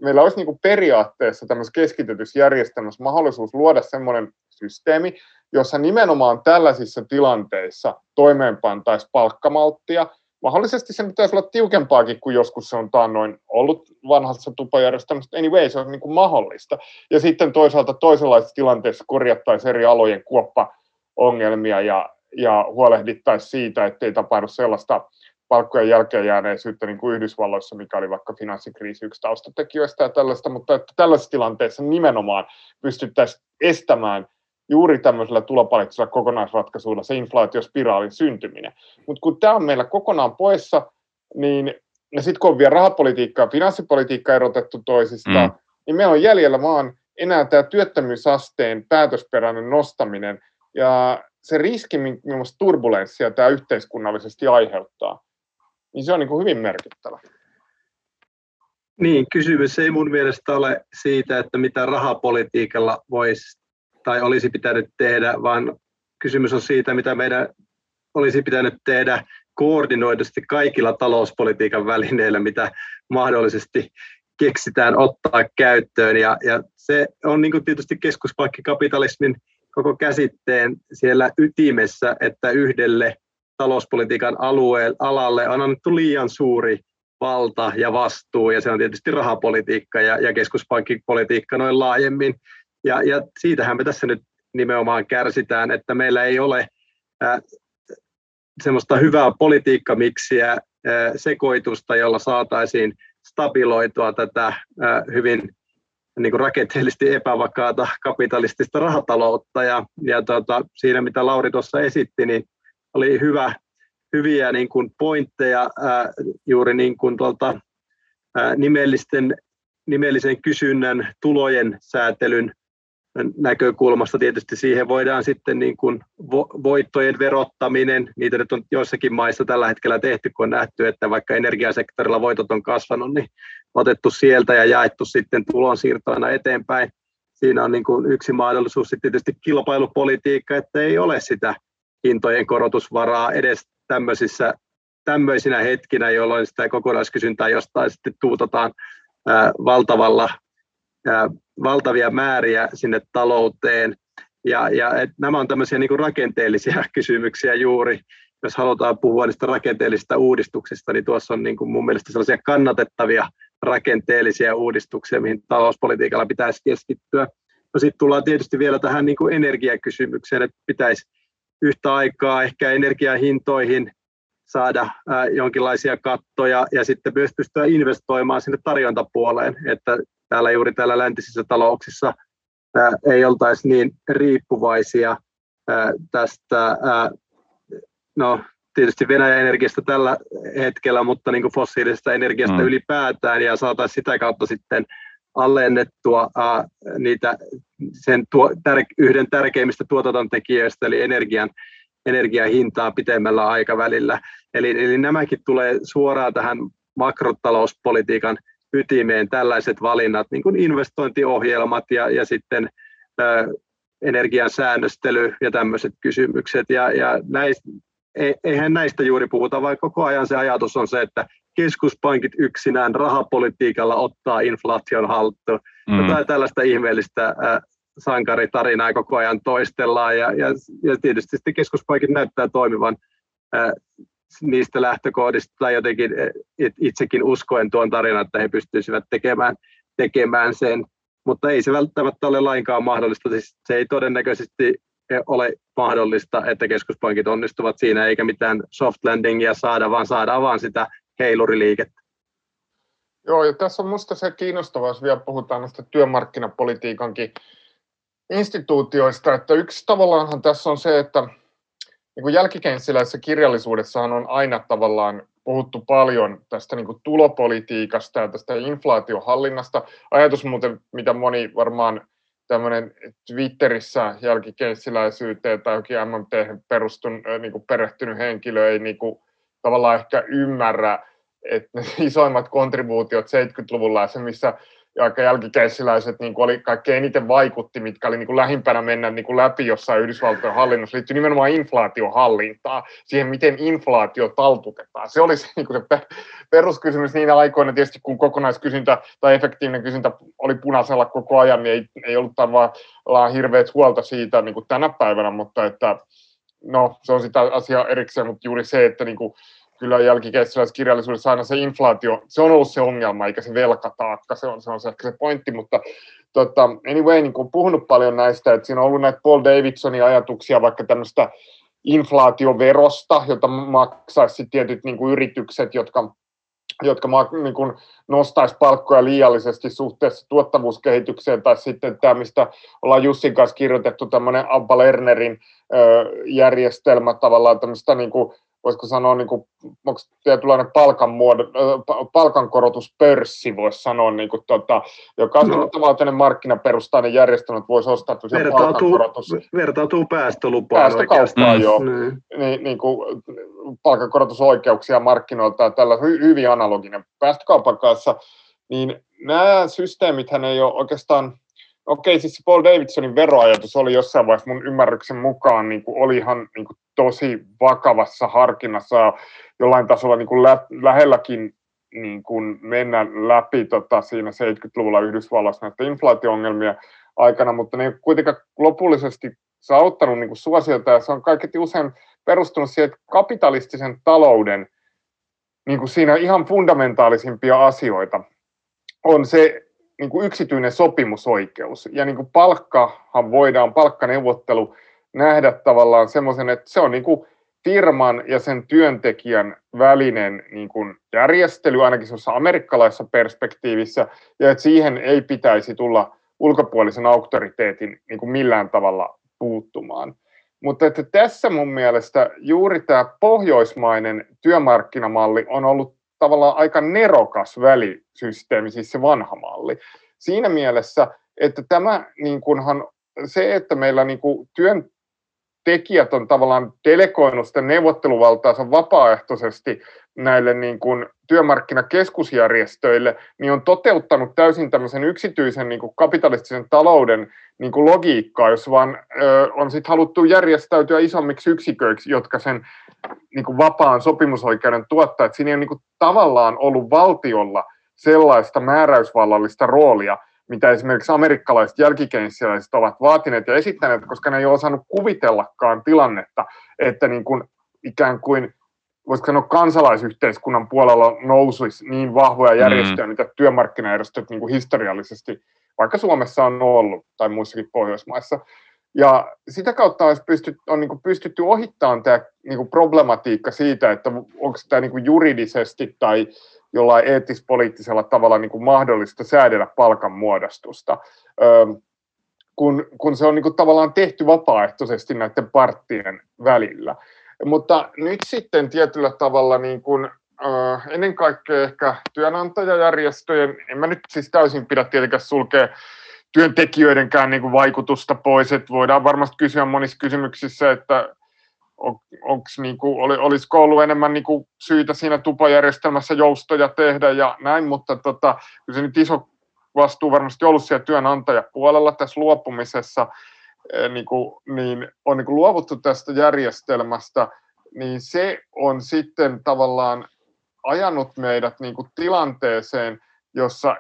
meillä olisi niin kuin periaatteessa tämmöisessä keskitetyssä järjestelmässä mahdollisuus luoda semmoinen systeemi, jossa nimenomaan tällaisissa tilanteissa toimeenpantaisiin palkkamalttia, mahdollisesti sen pitäisi olla tiukempaakin kuin joskus se on taannoin ollut vanhassa tupajärjestelmässä. Anyway, se on niin kuin mahdollista. Ja sitten toisaalta toisenlaisissa tilanteissa korjattaisiin eri alojen kuoppa-ongelmia ja, ja huolehdittaisiin siitä, ettei tapahdu sellaista palkkojen jälkeen jääneisyyttä niin kuin Yhdysvalloissa, mikä oli vaikka finanssikriisi yksi taustatekijöistä ja tällaista, mutta että tällaisessa tilanteessa nimenomaan pystyttäisiin estämään – juuri tämmöisellä tulopoliittisella kokonaisratkaisuilla se inflaatiospiraalin syntyminen. Mutta kun tämä on meillä kokonaan poissa, niin ja sitten kun on vielä rahapolitiikka ja finanssipolitiikka erotettu toisistaan, mm. niin me on jäljellä vaan enää tämä työttömyysasteen päätösperäinen nostaminen ja se riski, millaista turbulenssia tämä yhteiskunnallisesti aiheuttaa, niin se on niin kuin hyvin merkittävä. Niin, kysymys ei mun mielestä ole siitä, että mitä rahapolitiikalla voisi tai olisi pitänyt tehdä, vaan kysymys on siitä, mitä meidän olisi pitänyt tehdä koordinoidusti kaikilla talouspolitiikan välineillä, mitä mahdollisesti keksitään ottaa käyttöön. Ja, ja se on niin tietysti keskuspankkikapitalismin koko käsitteen siellä ytimessä, että yhdelle talouspolitiikan alueen, alalle on annettu liian suuri valta ja vastuu, ja se on tietysti rahapolitiikka ja, ja keskuspankkipolitiikka noin laajemmin. Ja, ja siitähän me tässä nyt nimenomaan kärsitään, että meillä ei ole äh, semmoista hyvää politiikkamiksiä, äh, sekoitusta, jolla saataisiin stabiloitua tätä äh, hyvin niin kuin rakenteellisesti epävakaata kapitalistista rahataloutta. Ja, ja tota, siinä, mitä Lauri tuossa esitti, niin oli hyvä, hyviä niin kuin pointteja ää, juuri niin kuin tuolta, ää, nimellisten, nimellisen kysynnän tulojen säätelyn näkökulmasta tietysti siihen voidaan sitten niin kuin voittojen verottaminen, niitä nyt on joissakin maissa tällä hetkellä tehty, kun on nähty, että vaikka energiasektorilla voitot on kasvanut, niin otettu sieltä ja jaettu sitten tulonsiirtoina eteenpäin. Siinä on niin kuin yksi mahdollisuus sitten tietysti kilpailupolitiikka, että ei ole sitä hintojen korotusvaraa edes tämmöisissä, tämmöisinä hetkinä, jolloin sitä kokonaiskysyntää jostain sitten tuutetaan valtavalla valtavia määriä sinne talouteen. Ja, ja et nämä on tämmöisiä niin kuin rakenteellisia kysymyksiä juuri. Jos halutaan puhua niistä rakenteellisista uudistuksista, niin tuossa on niin kuin mun mielestä sellaisia kannatettavia rakenteellisia uudistuksia, mihin talouspolitiikalla pitäisi keskittyä. No sitten tullaan tietysti vielä tähän niin kuin energiakysymykseen, että pitäisi yhtä aikaa ehkä energiahintoihin saada jonkinlaisia kattoja ja sitten myös pystyä investoimaan sinne tarjontapuoleen, että täällä juuri täällä läntisissä talouksissa ei oltaisi niin riippuvaisia tästä, no tietysti Venäjän energiasta tällä hetkellä, mutta niin fossiilisesta energiasta mm. ylipäätään ja saataisiin sitä kautta sitten alennettua ää, niitä sen tuo, tär, yhden tärkeimmistä tuotantotekijöistä, eli energian, energian hintaa pitemmällä aikavälillä. Eli, eli nämäkin tulee suoraan tähän makrotalouspolitiikan ytimeen tällaiset valinnat, niin kuin investointiohjelmat ja, ja sitten ä, energian säännöstely ja tämmöiset kysymykset. Ja, ja näistä, e, eihän näistä juuri puhuta, vaan koko ajan se ajatus on se, että keskuspankit yksinään rahapolitiikalla ottaa inflaation haltuun. Mm. Jotain tällaista ihmeellistä ä, sankaritarinaa koko ajan toistellaan ja, ja, ja tietysti sitten keskuspankit näyttää toimivan ä, niistä lähtökohdista tai jotenkin itsekin uskoen tuon tarinan, että he pystyisivät tekemään, tekemään sen. Mutta ei se välttämättä ole lainkaan mahdollista. Siis se ei todennäköisesti ole mahdollista, että keskuspankit onnistuvat siinä, eikä mitään soft landingia saada, vaan saadaan vaan sitä heiluriliikettä. Joo, ja tässä on minusta se kiinnostavaa, jos vielä puhutaan näistä työmarkkinapolitiikankin instituutioista, että yksi tavallaanhan tässä on se, että niin kuin jälkikenssiläisessä kirjallisuudessahan on aina tavallaan puhuttu paljon tästä niin kuin tulopolitiikasta ja tästä inflaatiohallinnasta. Ajatus muuten, mitä moni varmaan tämmöinen Twitterissä jälkikenssiläisyyteen tai jokin MMT perustun, niin kuin perehtynyt henkilö ei niin kuin, tavallaan ehkä ymmärrä, että isoimmat kontribuutiot 70-luvulla ja se, missä aika jälkikäisiläiset niin oli kaikkein eniten vaikutti, mitkä oli niin kuin lähimpänä mennä niin kuin läpi jossain Yhdysvaltojen hallinnossa, liittyi nimenomaan inflaatiohallintaan, siihen miten inflaatio taltutetaan. Se oli se, niin kuin se peruskysymys niinä aikoina, tietysti kun kokonaiskysyntä tai efektiivinen kysyntä oli punaisella koko ajan, niin ei, ei ollut tavallaan hirveät huolta siitä niin kuin tänä päivänä, mutta että no, se on sitä asiaa erikseen, mutta juuri se, että niin kuin, kyllä jälkikäisessä kirjallisuudessa aina se inflaatio, se on ollut se ongelma, eikä se velkataakka, se on se, on se ehkä se pointti, mutta tota, anyway, niin kuin puhunut paljon näistä, että siinä on ollut näitä Paul Davidsonin ajatuksia vaikka tämmöistä inflaatioverosta, jota maksaisi tietyt niin kuin yritykset, jotka jotka niin kuin nostaisi palkkoja liiallisesti suhteessa tuottavuuskehitykseen, tai sitten tämä, mistä ollaan Jussin kanssa kirjoitettu, tämmöinen Abba Lernerin järjestelmä tavallaan tämmöistä niin kuin voisiko sanoa, niin kuin, onko tietynlainen palkan muodo, palkankorotuspörssi, voisi sanoa, niin kuin, tota, joka on no. tavallaan markkinaperustainen järjestelmä, että voisi ostaa vertautuu, palkankorotus. Vertautuu päästölupaan Päästökauppaan, joo. Mm. Niin, niin kuin, palkankorotusoikeuksia markkinoilta ja tällä hy, hyvin analoginen päästökaupan kanssa, niin nämä systeemithän ei ole oikeastaan okei, siis Paul Davidsonin veroajatus oli jossain vaiheessa mun ymmärryksen mukaan, niin kuin oli ihan niin kuin tosi vakavassa harkinnassa ja jollain tasolla niin kuin lä- lähelläkin niin kuin mennä läpi tota, siinä 70-luvulla Yhdysvalloissa näitä inflaatio-ongelmia aikana, mutta ne ei kuitenkaan lopullisesti saavuttanut niin kuin suosiota ja se on kaiketi usein perustunut siihen, että kapitalistisen talouden niin kuin siinä ihan fundamentaalisimpia asioita on se, niin kuin yksityinen sopimusoikeus. Ja niin kuin palkkahan voidaan, palkkaneuvottelu nähdä tavallaan semmoisen, että se on niin kuin firman ja sen työntekijän välinen niin kuin järjestely, ainakin semmoisessa amerikkalaisessa perspektiivissä, ja että siihen ei pitäisi tulla ulkopuolisen auktoriteetin niin kuin millään tavalla puuttumaan. Mutta että tässä mun mielestä juuri tämä pohjoismainen työmarkkinamalli on ollut tavallaan aika nerokas välisysteemi, siis se vanha malli. Siinä mielessä, että tämä niin kunhan, se, että meillä niin kuin työntekijät on tavallaan delegoinut sitä neuvotteluvaltaansa vapaaehtoisesti näille niin kuin työmarkkinakeskusjärjestöille, niin on toteuttanut täysin tämmöisen yksityisen niin kuin kapitalistisen talouden niin kuin logiikkaa, jos vaan ö, on sitten haluttu järjestäytyä isommiksi yksiköiksi, jotka sen niin kuin vapaan sopimusoikeuden tuottaa. Että siinä ei ole niin kuin tavallaan ollut valtiolla sellaista määräysvallallista roolia, mitä esimerkiksi amerikkalaiset jälkikenssiläiset ovat vaatineet ja esittäneet, koska ne ei ole osannut kuvitellakaan tilannetta, että niin kuin ikään kuin voisiko sanoa kansalaisyhteiskunnan puolella nousuisi niin vahvoja mm. järjestöjä, mm. mitä työmarkkinajärjestöt niin kuin historiallisesti, vaikka Suomessa on ollut tai muissakin Pohjoismaissa. Ja sitä kautta olisi pystyt, on niin pystytty ohittamaan tämä niin problematiikka siitä, että onko tämä niin juridisesti tai jollain eettis-poliittisella tavalla niin kuin mahdollista säädellä palkanmuodostusta, kun, kun se on niin kuin tavallaan tehty vapaaehtoisesti näiden parttien välillä. Mutta nyt sitten tietyllä tavalla niin kuin, ennen kaikkea ehkä työnantajajärjestöjen, en mä nyt siis täysin pidä tietenkään sulkea työntekijöidenkään niin kuin vaikutusta pois, että voidaan varmasti kysyä monissa kysymyksissä, että onks, niin kuin, oli, olisiko ollut enemmän niin kuin, syytä siinä tupajärjestelmässä joustoja tehdä ja näin, mutta tota, kyllä se nyt iso vastuu varmasti ollut siellä työnantajapuolella tässä luopumisessa, Eh, niin, kuin, niin on niin kuin luovuttu tästä järjestelmästä, niin se on sitten tavallaan ajanut meidät niin kuin tilanteeseen, jossa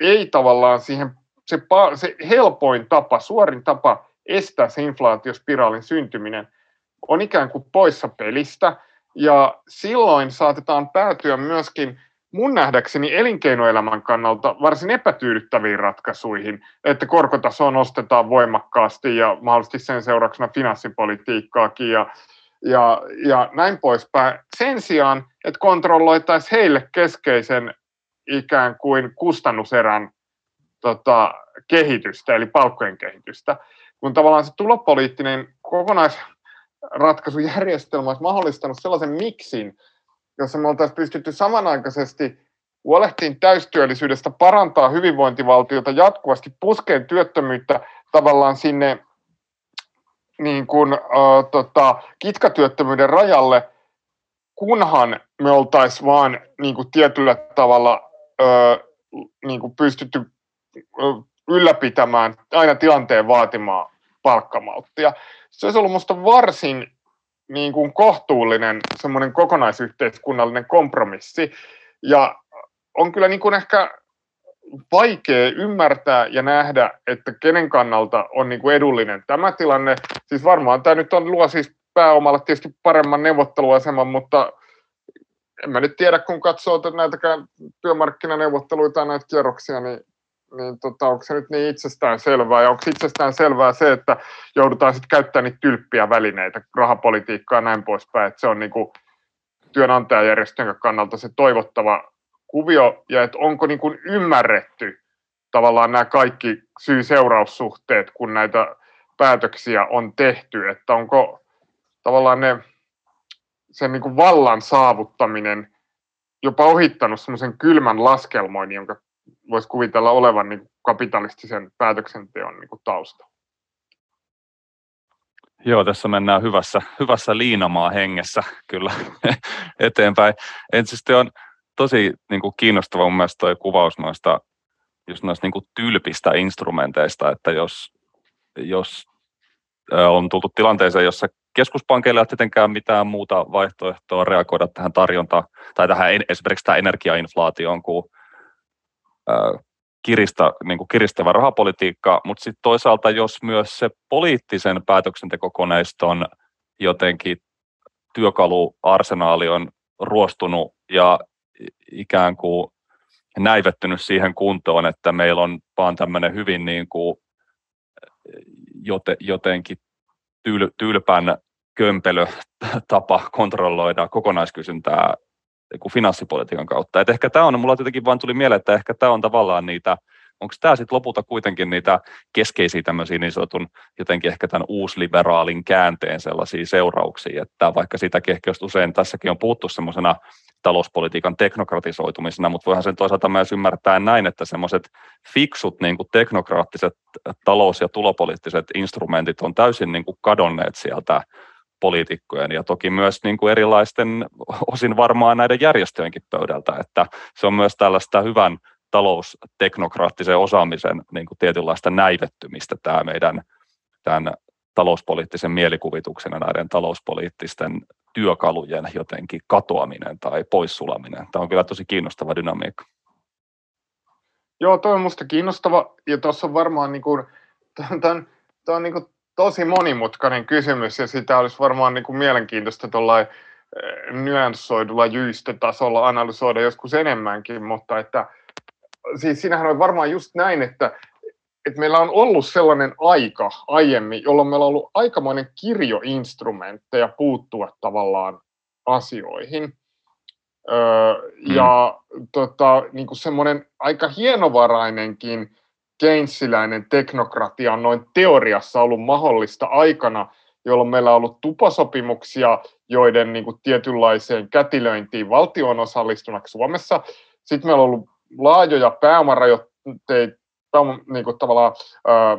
ei tavallaan siihen, se, se helpoin tapa, suorin tapa estää se inflaatiospiraalin syntyminen on ikään kuin poissa pelistä, ja silloin saatetaan päätyä myöskin mun nähdäkseni elinkeinoelämän kannalta varsin epätyydyttäviin ratkaisuihin, että korkotasoa nostetaan voimakkaasti ja mahdollisesti sen seurauksena finanssipolitiikkaakin ja, ja, ja näin poispäin. Sen sijaan, että kontrolloitaisiin heille keskeisen ikään kuin kustannuserän tota, kehitystä, eli palkkojen kehitystä, kun tavallaan se tulopoliittinen kokonaisratkaisujärjestelmä olisi mahdollistanut sellaisen miksin, jossa me oltaisiin pystytty samanaikaisesti huolehtiin täystyöllisyydestä, parantaa hyvinvointivaltiota jatkuvasti, puskeen työttömyyttä tavallaan sinne niin kuin, äh, tota, kitkatyöttömyyden rajalle, kunhan me oltaisiin vaan niin kuin tietyllä tavalla äh, niin kuin pystytty äh, ylläpitämään aina tilanteen vaatimaa palkkamalttia. Se olisi ollut minusta varsin niin kuin kohtuullinen semmoinen kokonaisyhteiskunnallinen kompromissi. Ja on kyllä niin kuin ehkä vaikea ymmärtää ja nähdä, että kenen kannalta on niin kuin edullinen tämä tilanne. Siis varmaan tämä nyt on, luo siis pääomalle tietysti paremman neuvotteluaseman, mutta en mä nyt tiedä, kun katsoo näitäkään työmarkkinaneuvotteluita ja näitä kierroksia, niin niin tota, onko se nyt niin itsestään selvää, ja onko itsestään selvää se, että joudutaan sitten käyttämään niitä tylppiä välineitä, rahapolitiikkaa ja näin poispäin, että se on niinku työnantajajärjestön kannalta se toivottava kuvio, ja että onko niinku ymmärretty tavallaan nämä kaikki syy-seuraussuhteet, kun näitä päätöksiä on tehty, että onko tavallaan ne, sen niin vallan saavuttaminen jopa ohittanut semmoisen kylmän laskelmoin, jonka voisi kuvitella olevan niin kapitalistisen päätöksenteon niin tausta. Joo, tässä mennään hyvässä, hyvässä liinamaa hengessä kyllä eteenpäin. Ensisesti on tosi niin kuin kiinnostava mun mielestä toi kuvaus noista, just noista niin kuin tylpistä instrumenteista, että jos, jos on tultu tilanteeseen, jossa keskuspankeilla ei ole tietenkään mitään muuta vaihtoehtoa reagoida tähän tarjontaan tai tähän esimerkiksi tähän energiainflaatioon kuin kiristä, niin kuin kiristävä rahapolitiikka, mutta sitten toisaalta jos myös se poliittisen päätöksentekokoneiston jotenkin työkaluarsenaali on ruostunut ja ikään kuin näivettynyt siihen kuntoon, että meillä on vaan tämmöinen hyvin niin kuin jotenkin tylpän kömpelö tapa kontrolloida kokonaiskysyntää finanssipolitiikan kautta. Et ehkä tämä on, mulla jotenkin vain tuli mieleen, että ehkä tämä on tavallaan niitä, onko tämä sitten lopulta kuitenkin niitä keskeisiä tämmöisiä niin sanotun jotenkin ehkä tämän uusliberaalin käänteen sellaisia seurauksia, että vaikka sitäkin ehkä usein tässäkin on puhuttu semmoisena talouspolitiikan teknokratisoitumisena, mutta voihan sen toisaalta myös ymmärtää näin, että semmoiset fiksut niin kuin teknokraattiset talous- ja tulopoliittiset instrumentit on täysin niin kuin kadonneet sieltä poliitikkojen ja toki myös niin kuin erilaisten osin varmaan näiden järjestöjenkin pöydältä, että se on myös tällaista hyvän talousteknokraattisen osaamisen niin kuin tietynlaista näivettymistä tämä meidän tämän talouspoliittisen mielikuvituksen ja näiden talouspoliittisten työkalujen jotenkin katoaminen tai poissulaminen. Tämä on kyllä tosi kiinnostava dynamiikka. Joo, toi on minusta kiinnostava ja tuossa on varmaan niin kuin, tämän, tämän, niin kuin tosi monimutkainen kysymys ja sitä olisi varmaan niin kuin mielenkiintoista tuollain eh, nyanssoidulla jyystötasolla analysoida joskus enemmänkin, mutta että siis siinähän on varmaan just näin, että, että meillä on ollut sellainen aika aiemmin, jolloin meillä on ollut aikamoinen kirjo instrumentteja puuttua tavallaan asioihin. Öö, mm. Ja tota, niin kuin semmoinen aika hienovarainenkin keynesiläinen teknokratia on noin teoriassa ollut mahdollista aikana, jolloin meillä on ollut tupasopimuksia, joiden niin kuin, tietynlaiseen kätilöintiin valtio on osallistunut Suomessa. Sitten meillä on ollut laajoja pääomarajoitteita, pääoma, niin kuin, tavallaan, ää,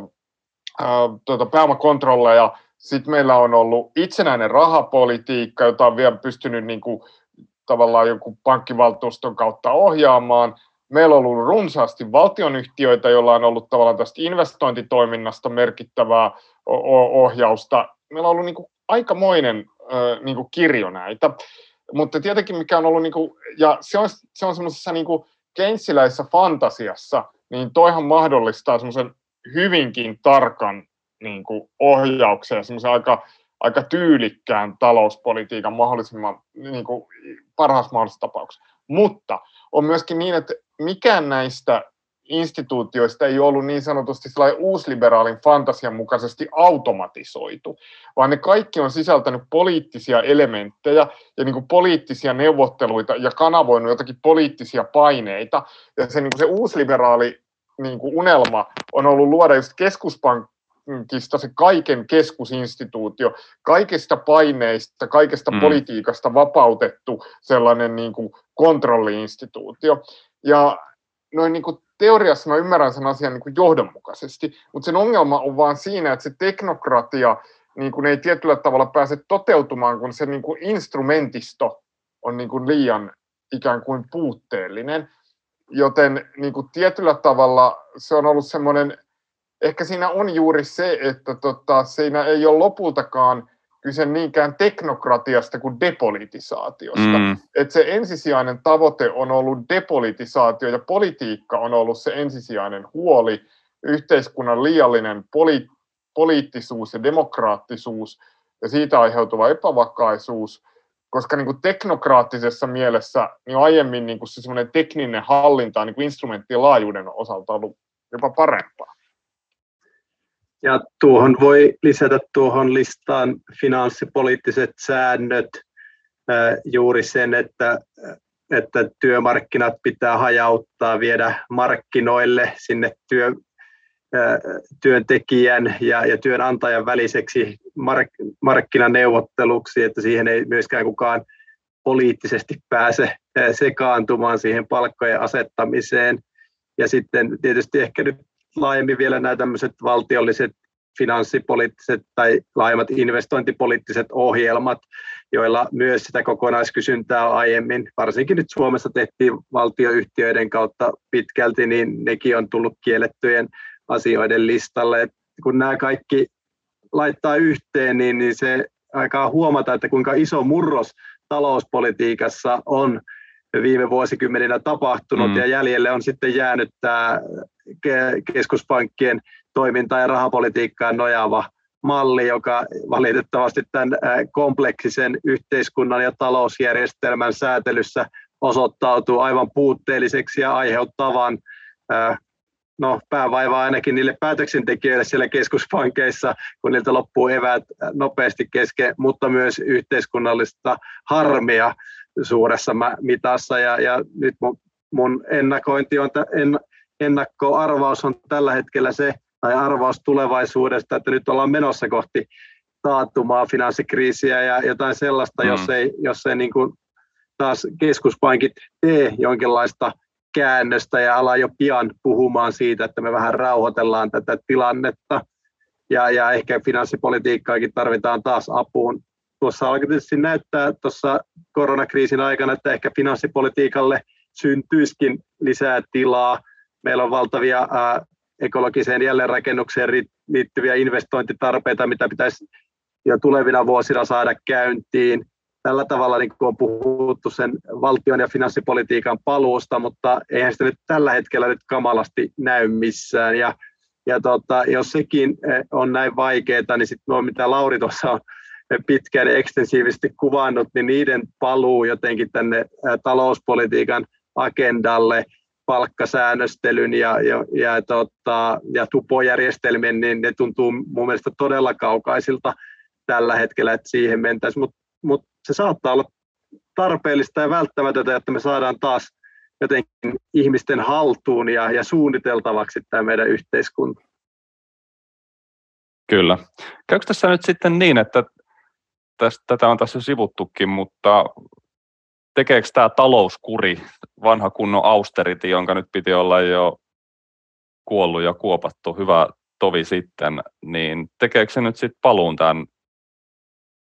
ää, tuota, pääomakontrolleja. Sitten meillä on ollut itsenäinen rahapolitiikka, jota on vielä pystynyt niin kuin, tavallaan jonkun pankkivaltuuston kautta ohjaamaan – meillä on ollut runsaasti valtionyhtiöitä, joilla on ollut tavallaan tästä investointitoiminnasta merkittävää ohjausta. Meillä on ollut niin kuin aikamoinen niin kuin kirjo näitä. Mutta tietenkin mikä on ollut, niin kuin, ja se on, se on semmoisessa niin keynesiläisessä fantasiassa, niin toihan mahdollistaa semmoisen hyvinkin tarkan niin kuin ohjauksen ja semmoisen aika, aika tyylikkään talouspolitiikan mahdollisimman niin kuin, parhaassa mahdollisessa tapauksessa. Mutta on myöskin niin, että mikään näistä instituutioista ei ollut niin sanotusti uusliberaalin fantasian mukaisesti automatisoitu, vaan ne kaikki on sisältänyt poliittisia elementtejä ja niin kuin poliittisia neuvotteluita ja kanavoinut jotakin poliittisia paineita. Ja se, niin kuin se uusliberaali niin kuin unelma on ollut luoda just keskuspankista se kaiken keskusinstituutio, kaikista paineista, kaikesta mm. politiikasta vapautettu sellainen niin kuin kontrolliinstituutio. Ja noin niin kuin teoriassa mä ymmärrän sen asian niin kuin johdonmukaisesti, mutta sen ongelma on vaan siinä, että se teknokratia niin kuin ei tietyllä tavalla pääse toteutumaan, kun se niin kuin instrumentisto on niin kuin liian ikään kuin puutteellinen. Joten niin kuin tietyllä tavalla se on ollut semmoinen, ehkä siinä on juuri se, että tota, siinä ei ole lopultakaan kyse niinkään teknokratiasta kuin depolitisaatiosta. Mm. Että se ensisijainen tavoite on ollut depolitisaatio ja politiikka on ollut se ensisijainen huoli, yhteiskunnan liiallinen poli- poliittisuus ja demokraattisuus ja siitä aiheutuva epävakaisuus, koska niin kuin teknokraattisessa mielessä niin aiemmin niin kuin se tekninen hallinta niin kuin instrumenttien laajuuden osalta ollut jopa parempaa. Ja tuohon voi lisätä tuohon listaan finanssipoliittiset säännöt juuri sen, että, että työmarkkinat pitää hajauttaa, viedä markkinoille sinne työ, työntekijän ja, ja työnantajan väliseksi mark, markkinaneuvotteluksi, että siihen ei myöskään kukaan poliittisesti pääse sekaantumaan siihen palkkojen asettamiseen. Ja sitten tietysti ehkä nyt laajemmin vielä nämä tämmöiset valtiolliset finanssipoliittiset tai laajemmat investointipoliittiset ohjelmat, joilla myös sitä kokonaiskysyntää aiemmin, varsinkin nyt Suomessa tehtiin valtioyhtiöiden kautta pitkälti, niin nekin on tullut kiellettyjen asioiden listalle. Et kun nämä kaikki laittaa yhteen, niin, niin se aikaa huomata, että kuinka iso murros talouspolitiikassa on viime vuosikymmeninä tapahtunut, mm. ja jäljelle on sitten jäänyt tämä keskuspankkien toimintaan ja rahapolitiikkaan nojaava malli, joka valitettavasti tämän kompleksisen yhteiskunnan ja talousjärjestelmän säätelyssä osoittautuu aivan puutteelliseksi ja aiheuttavan no, päävaivaa ainakin niille päätöksentekijöille siellä keskuspankeissa, kun niiltä loppuu eväät nopeasti kesken, mutta myös yhteiskunnallista harmia suuressa mitassa. Ja, ja nyt mun, mun ennakointi on, en, ennakkoarvaus on tällä hetkellä se, tai arvaus tulevaisuudesta, että nyt ollaan menossa kohti taattumaa, finanssikriisiä ja jotain sellaista, mm. jos ei, jos ei niin kuin taas keskuspankit tee jonkinlaista käännöstä ja ala jo pian puhumaan siitä, että me vähän rauhoitellaan tätä tilannetta. Ja, ja ehkä finanssipolitiikkaakin tarvitaan taas apuun. Tuossa alkoi tietysti näyttää tuossa koronakriisin aikana, että ehkä finanssipolitiikalle syntyisikin lisää tilaa. Meillä on valtavia ekologiseen jälleenrakennukseen liittyviä investointitarpeita, mitä pitäisi jo tulevina vuosina saada käyntiin. Tällä tavalla niin on puhuttu sen valtion ja finanssipolitiikan paluusta, mutta eihän sitä nyt tällä hetkellä nyt kamalasti näy missään. Ja, ja tota, jos sekin on näin vaikeaa, niin sitten mitä Lauri tuossa on pitkään ekstensiivisesti kuvannut, niin niiden paluu jotenkin tänne talouspolitiikan agendalle – palkkasäännöstelyn ja, ja, ja, tota, ja tupojärjestelmien, niin ne tuntuu mun mielestä todella kaukaisilta tällä hetkellä, että siihen mentäisiin, mutta mut se saattaa olla tarpeellista ja välttämätöntä, että me saadaan taas jotenkin ihmisten haltuun ja, ja suunniteltavaksi tämä meidän yhteiskunta. Kyllä. Käykö tässä nyt sitten niin, että tästä, tätä on tässä sivuttukin, mutta tekeekö tämä talouskuri, vanha kunnon austerity, jonka nyt piti olla jo kuollut ja kuopattu hyvä tovi sitten, niin tekeekö se nyt sitten paluun tämän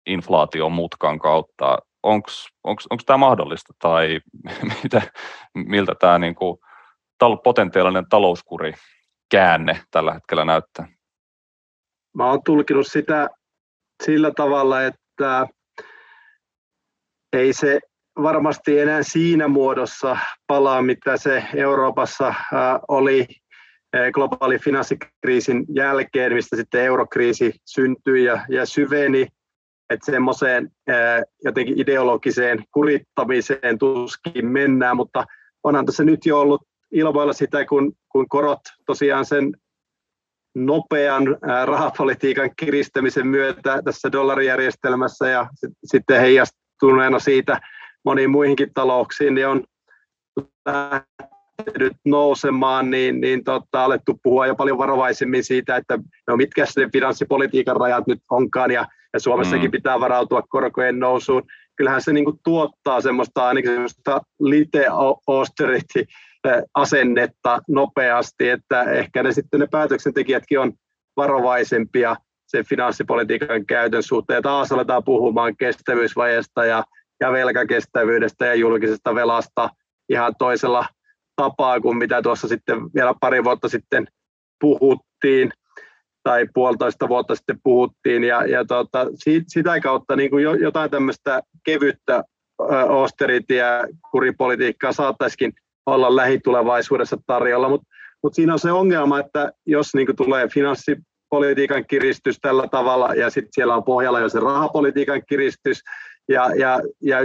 inflaation mutkan kautta? Onko tämä mahdollista tai mitä, miltä tämä niinku, tal, potentiaalinen talouskuri käänne tällä hetkellä näyttää? Mä oon tulkinut sitä sillä tavalla, että ei se varmasti enää siinä muodossa palaa, mitä se Euroopassa oli globaalin finanssikriisin jälkeen, mistä sitten eurokriisi syntyi ja, ja syveni, että semmoiseen jotenkin ideologiseen kurittamiseen tuskin mennään, mutta onhan tässä nyt jo ollut ilmoilla sitä, kun, kun korot tosiaan sen nopean rahapolitiikan kiristämisen myötä tässä dollarijärjestelmässä ja sitten heijastuneena siitä moniin muihinkin talouksiin, niin on lähtenyt nousemaan, niin, niin tota, alettu puhua jo paljon varovaisemmin siitä, että no mitkä se finanssipolitiikan rajat nyt onkaan, ja, ja Suomessakin mm. pitää varautua korkojen nousuun. Kyllähän se niin kuin, tuottaa semmoista ainakin semmoista lite austerity asennetta nopeasti, että ehkä ne sitten ne päätöksentekijätkin on varovaisempia sen finanssipolitiikan käytön suhteen. Taas aletaan puhumaan kestävyysvajeesta ja, ja velkakestävyydestä ja julkisesta velasta ihan toisella tapaa kuin mitä tuossa sitten vielä pari vuotta sitten puhuttiin tai puolitoista vuotta sitten puhuttiin ja, ja tota, siitä, sitä kautta niin kuin jotain tämmöistä kevyttä austerity- ja kuripolitiikkaa saattaisikin olla lähitulevaisuudessa tarjolla, mutta mut siinä on se ongelma, että jos niin tulee finanssipolitiikan kiristys tällä tavalla ja sitten siellä on pohjalla jo se rahapolitiikan kiristys ja, ja, ja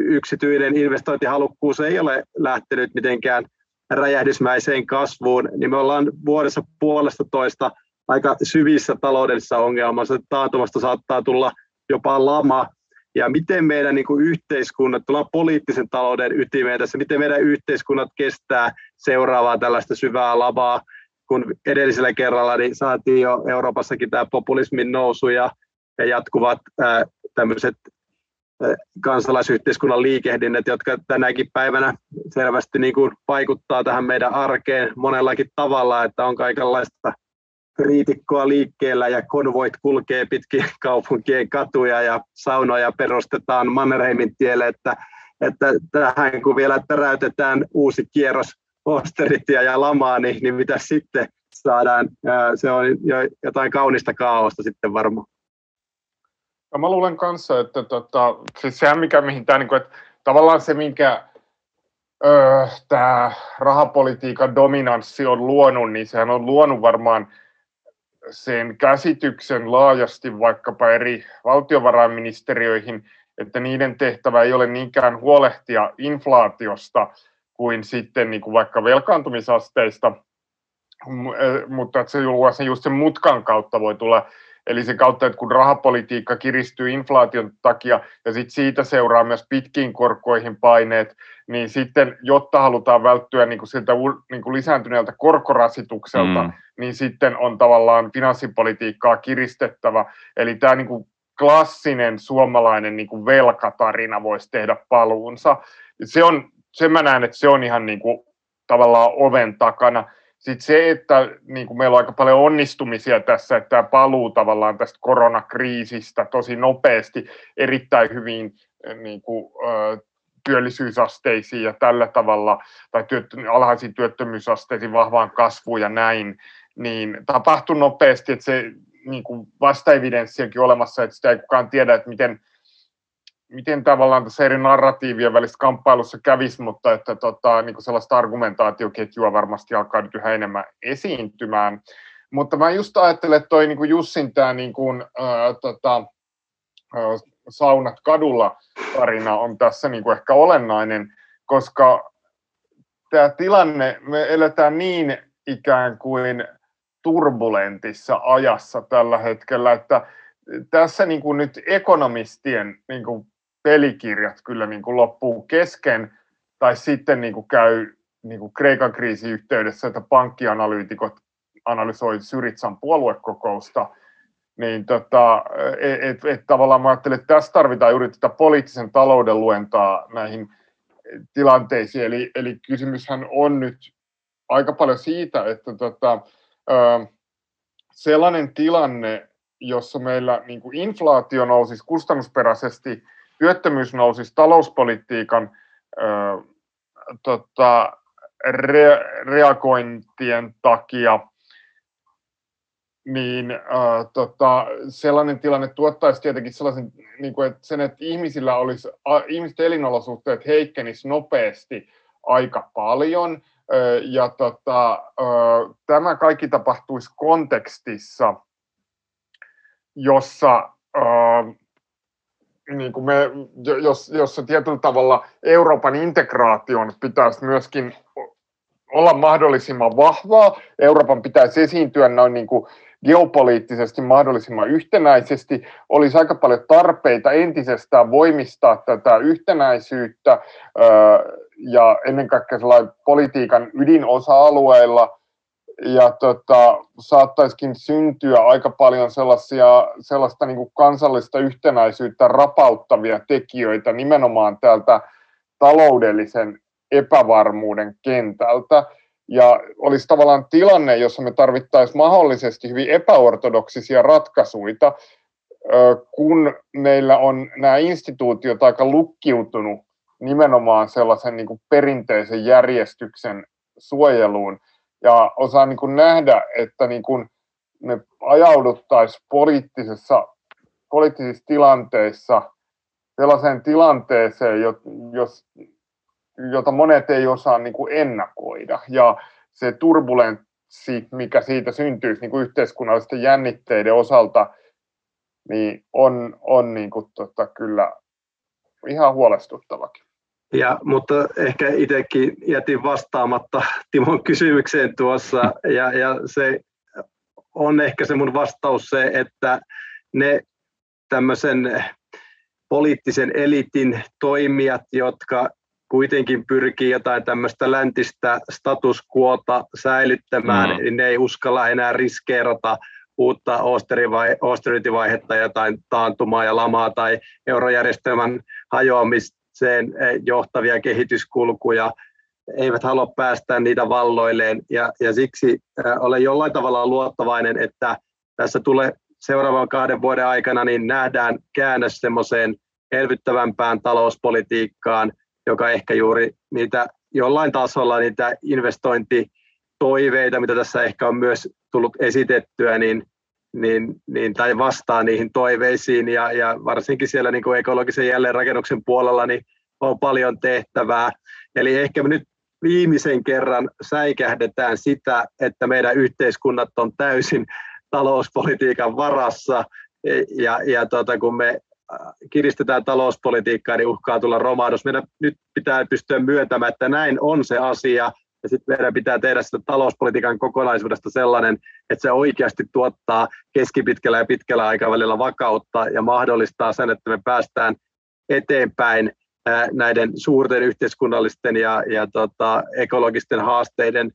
yksityinen investointihalukkuus ei ole lähtenyt mitenkään räjähdysmäiseen kasvuun, niin me ollaan vuodessa puolesta toista aika syvissä taloudellisissa ongelmassa. Taantumasta saattaa tulla jopa lama. Ja miten meidän niin kuin yhteiskunnat, tullaan poliittisen talouden ytimeen tässä, miten meidän yhteiskunnat kestää seuraavaa tällaista syvää lamaa, kun edellisellä kerralla niin saatiin jo Euroopassakin tämä populismin nousu ja, ja jatkuvat ää, tämmöiset kansalaisyhteiskunnan liikehdinnät, jotka tänäkin päivänä selvästi niin kuin vaikuttaa tähän meidän arkeen monellakin tavalla, että on kaikenlaista kriitikkoa liikkeellä ja konvoit kulkee pitkin kaupunkien katuja ja saunoja perustetaan Mannerheimin tielle, että, että tähän kun vielä täräytetään uusi kierros posteritia ja lamaa, niin, niin mitä sitten saadaan, se on jo jotain kaunista kaaosta sitten varmaan. Ja mä luulen kanssa, että tota, siis sehän mikä, mihin tämä, niin että tavallaan se, minkä öö, tämä rahapolitiikan dominanssi on luonut, niin sehän on luonut varmaan sen käsityksen laajasti vaikkapa eri valtiovarainministeriöihin, että niiden tehtävä ei ole niinkään huolehtia inflaatiosta kuin sitten niin kuin vaikka velkaantumisasteista, mutta että se just sen mutkan kautta voi tulla Eli se kautta, että kun rahapolitiikka kiristyy inflaation takia ja sit siitä seuraa myös pitkiin korkoihin paineet, niin sitten jotta halutaan välttyä niin kuin siltä niin kuin lisääntyneeltä korkorasitukselta, mm. niin sitten on tavallaan finanssipolitiikkaa kiristettävä. Eli tämä niin kuin klassinen suomalainen niin kuin velkatarina voisi tehdä paluunsa. Se on, sen mä näen, että se on ihan niin kuin tavallaan oven takana. Sitten se, että niin kuin meillä on aika paljon onnistumisia tässä, että tämä paluu tavallaan tästä koronakriisistä tosi nopeasti erittäin hyvin niin kuin, työllisyysasteisiin ja tällä tavalla, tai alhaisiin työttömyysasteisiin, vahvaan kasvuun ja näin, niin tapahtui nopeasti, että se niin kuin vasta-evidenssiäkin olemassa, että sitä ei kukaan tiedä, että miten miten tavallaan tässä eri narratiivien välissä kamppailussa kävisi, mutta että tota, niin sellaista argumentaatioketjua varmasti alkaa nyt yhä enemmän esiintymään. Mutta mä just ajattelen, että toi niin kuin Jussin tämä niin kuin, ää, tota, ää, saunat kadulla tarina on tässä niin kuin ehkä olennainen, koska tämä tilanne, me eletään niin ikään kuin turbulentissa ajassa tällä hetkellä, että tässä niin kuin nyt ekonomistien niin kuin pelikirjat kyllä niin kuin loppuu kesken, tai sitten niin kuin käy niin kuin Kreikan kriisin yhteydessä, että pankkianalyytikot analysoi Syritsan puoluekokousta, niin tota, et, et, et tavallaan mä ajattelen, että tässä tarvitaan juuri tätä poliittisen talouden luentaa näihin tilanteisiin, eli, eli kysymyshän on nyt aika paljon siitä, että tota, sellainen tilanne, jossa meillä niin kuin inflaatio nousisi kustannusperäisesti työttömyys nousisi talouspolitiikan ö, tota, re, reagointien takia, niin ö, tota, sellainen tilanne tuottaisi tietenkin sellaisen, niin kuin, että sen, että ihmisillä olisi, ihmisten elinolosuhteet heikkenisi nopeasti aika paljon, ö, ja tota, ö, tämä kaikki tapahtuisi kontekstissa, jossa niin kuin me, jos, jos se tietyllä tavalla Euroopan integraation pitäisi myöskin olla mahdollisimman vahvaa, Euroopan pitäisi esiintyä noin niin kuin geopoliittisesti mahdollisimman yhtenäisesti, olisi aika paljon tarpeita entisestään voimistaa tätä yhtenäisyyttä ja ennen kaikkea politiikan ydinosa-alueilla, ja tota, saattaisikin syntyä aika paljon sellaisia, sellaista niin kuin kansallista yhtenäisyyttä rapauttavia tekijöitä nimenomaan täältä taloudellisen epävarmuuden kentältä. Ja olisi tavallaan tilanne, jossa me tarvittaisiin mahdollisesti hyvin epäortodoksisia ratkaisuja, kun meillä on nämä instituutiot aika lukkiutunut nimenomaan sellaisen niin kuin perinteisen järjestyksen suojeluun ja osaa niin kuin nähdä, että niin kuin me ajauduttaisiin poliittisessa, poliittisissa tilanteissa sellaiseen tilanteeseen, jos, jota monet ei osaa niin kuin ennakoida. Ja se turbulenssi, mikä siitä syntyisi niin kuin yhteiskunnallisten jännitteiden osalta, niin on, on niin kuin, tota, kyllä ihan huolestuttavakin. Ja, mutta ehkä itsekin jätin vastaamatta Timon kysymykseen tuossa, ja, ja se on ehkä se mun vastaus se, että ne tämmöisen poliittisen elitin toimijat, jotka kuitenkin pyrkii jotain tämmöistä läntistä status quota säilyttämään, mm. niin ne ei uskalla enää riskeerata uutta austerity-vaihetta, jotain taantumaa ja lamaa tai eurojärjestelmän hajoamiseen eh, johtavia kehityskulkuja, eivät halua päästä niitä valloilleen. Ja, ja siksi eh, olen jollain tavalla luottavainen, että tässä tulee seuraavan kahden vuoden aikana niin nähdään käännös semmoiseen elvyttävämpään talouspolitiikkaan, joka ehkä juuri niitä jollain tasolla niitä investointitoiveita, mitä tässä ehkä on myös tullut esitettyä, niin, niin, niin tai vastaa niihin toiveisiin ja, ja varsinkin siellä niin kuin ekologisen jälleenrakennuksen puolella niin on paljon tehtävää. Eli ehkä me nyt viimeisen kerran säikähdetään sitä, että meidän yhteiskunnat on täysin talouspolitiikan varassa ja, ja tota, kun me kiristetään talouspolitiikkaa, niin uhkaa tulla romahdus. Meidän nyt pitää pystyä myöntämään, että näin on se asia, ja sitten meidän pitää tehdä sitä talouspolitiikan kokonaisuudesta sellainen, että se oikeasti tuottaa keskipitkällä ja pitkällä aikavälillä vakautta ja mahdollistaa sen, että me päästään eteenpäin näiden suurten yhteiskunnallisten ja, ja tota, ekologisten haasteiden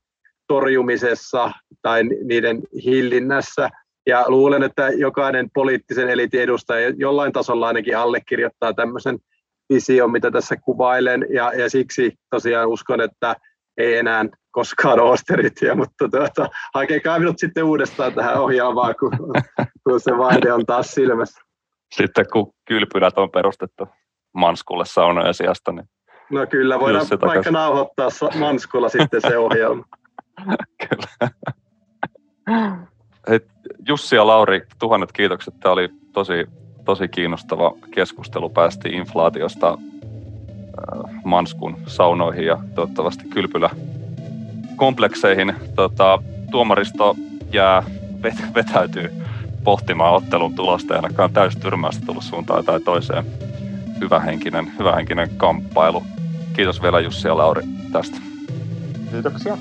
torjumisessa tai niiden hillinnässä – ja luulen, että jokainen poliittisen eliitin edustaja jollain tasolla ainakin allekirjoittaa tämmöisen vision, mitä tässä kuvailen, ja, ja siksi tosiaan uskon, että ei enää koskaan Osteritia, mutta tuota, hakekaa minut sitten uudestaan tähän ohjelmaan, kun, kun se vaihde on taas silmässä. Sitten kun kylpylät on perustettu Manskulle saunojen sijasta, niin No kyllä, voidaan vaikka nauhoittaa Manskulla sitten se ohjelma. kyllä. Hei, Jussi ja Lauri, tuhannet kiitokset. Tämä oli tosi, tosi kiinnostava keskustelu. Päästiin inflaatiosta Manskun saunoihin ja toivottavasti kylpylä komplekseihin. Tota, tuomaristo jää, vet, vetäytyy pohtimaan ottelun tulosta ja ainakaan täystyrmästä tullut suuntaan tai toiseen. Hyvähenkinen, hyvähenkinen kamppailu. Kiitos vielä Jussi ja Lauri tästä. Kiitoksia.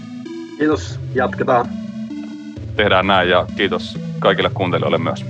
Kiitos, jatketaan tehdään näin ja kiitos kaikille kuuntelijoille myös.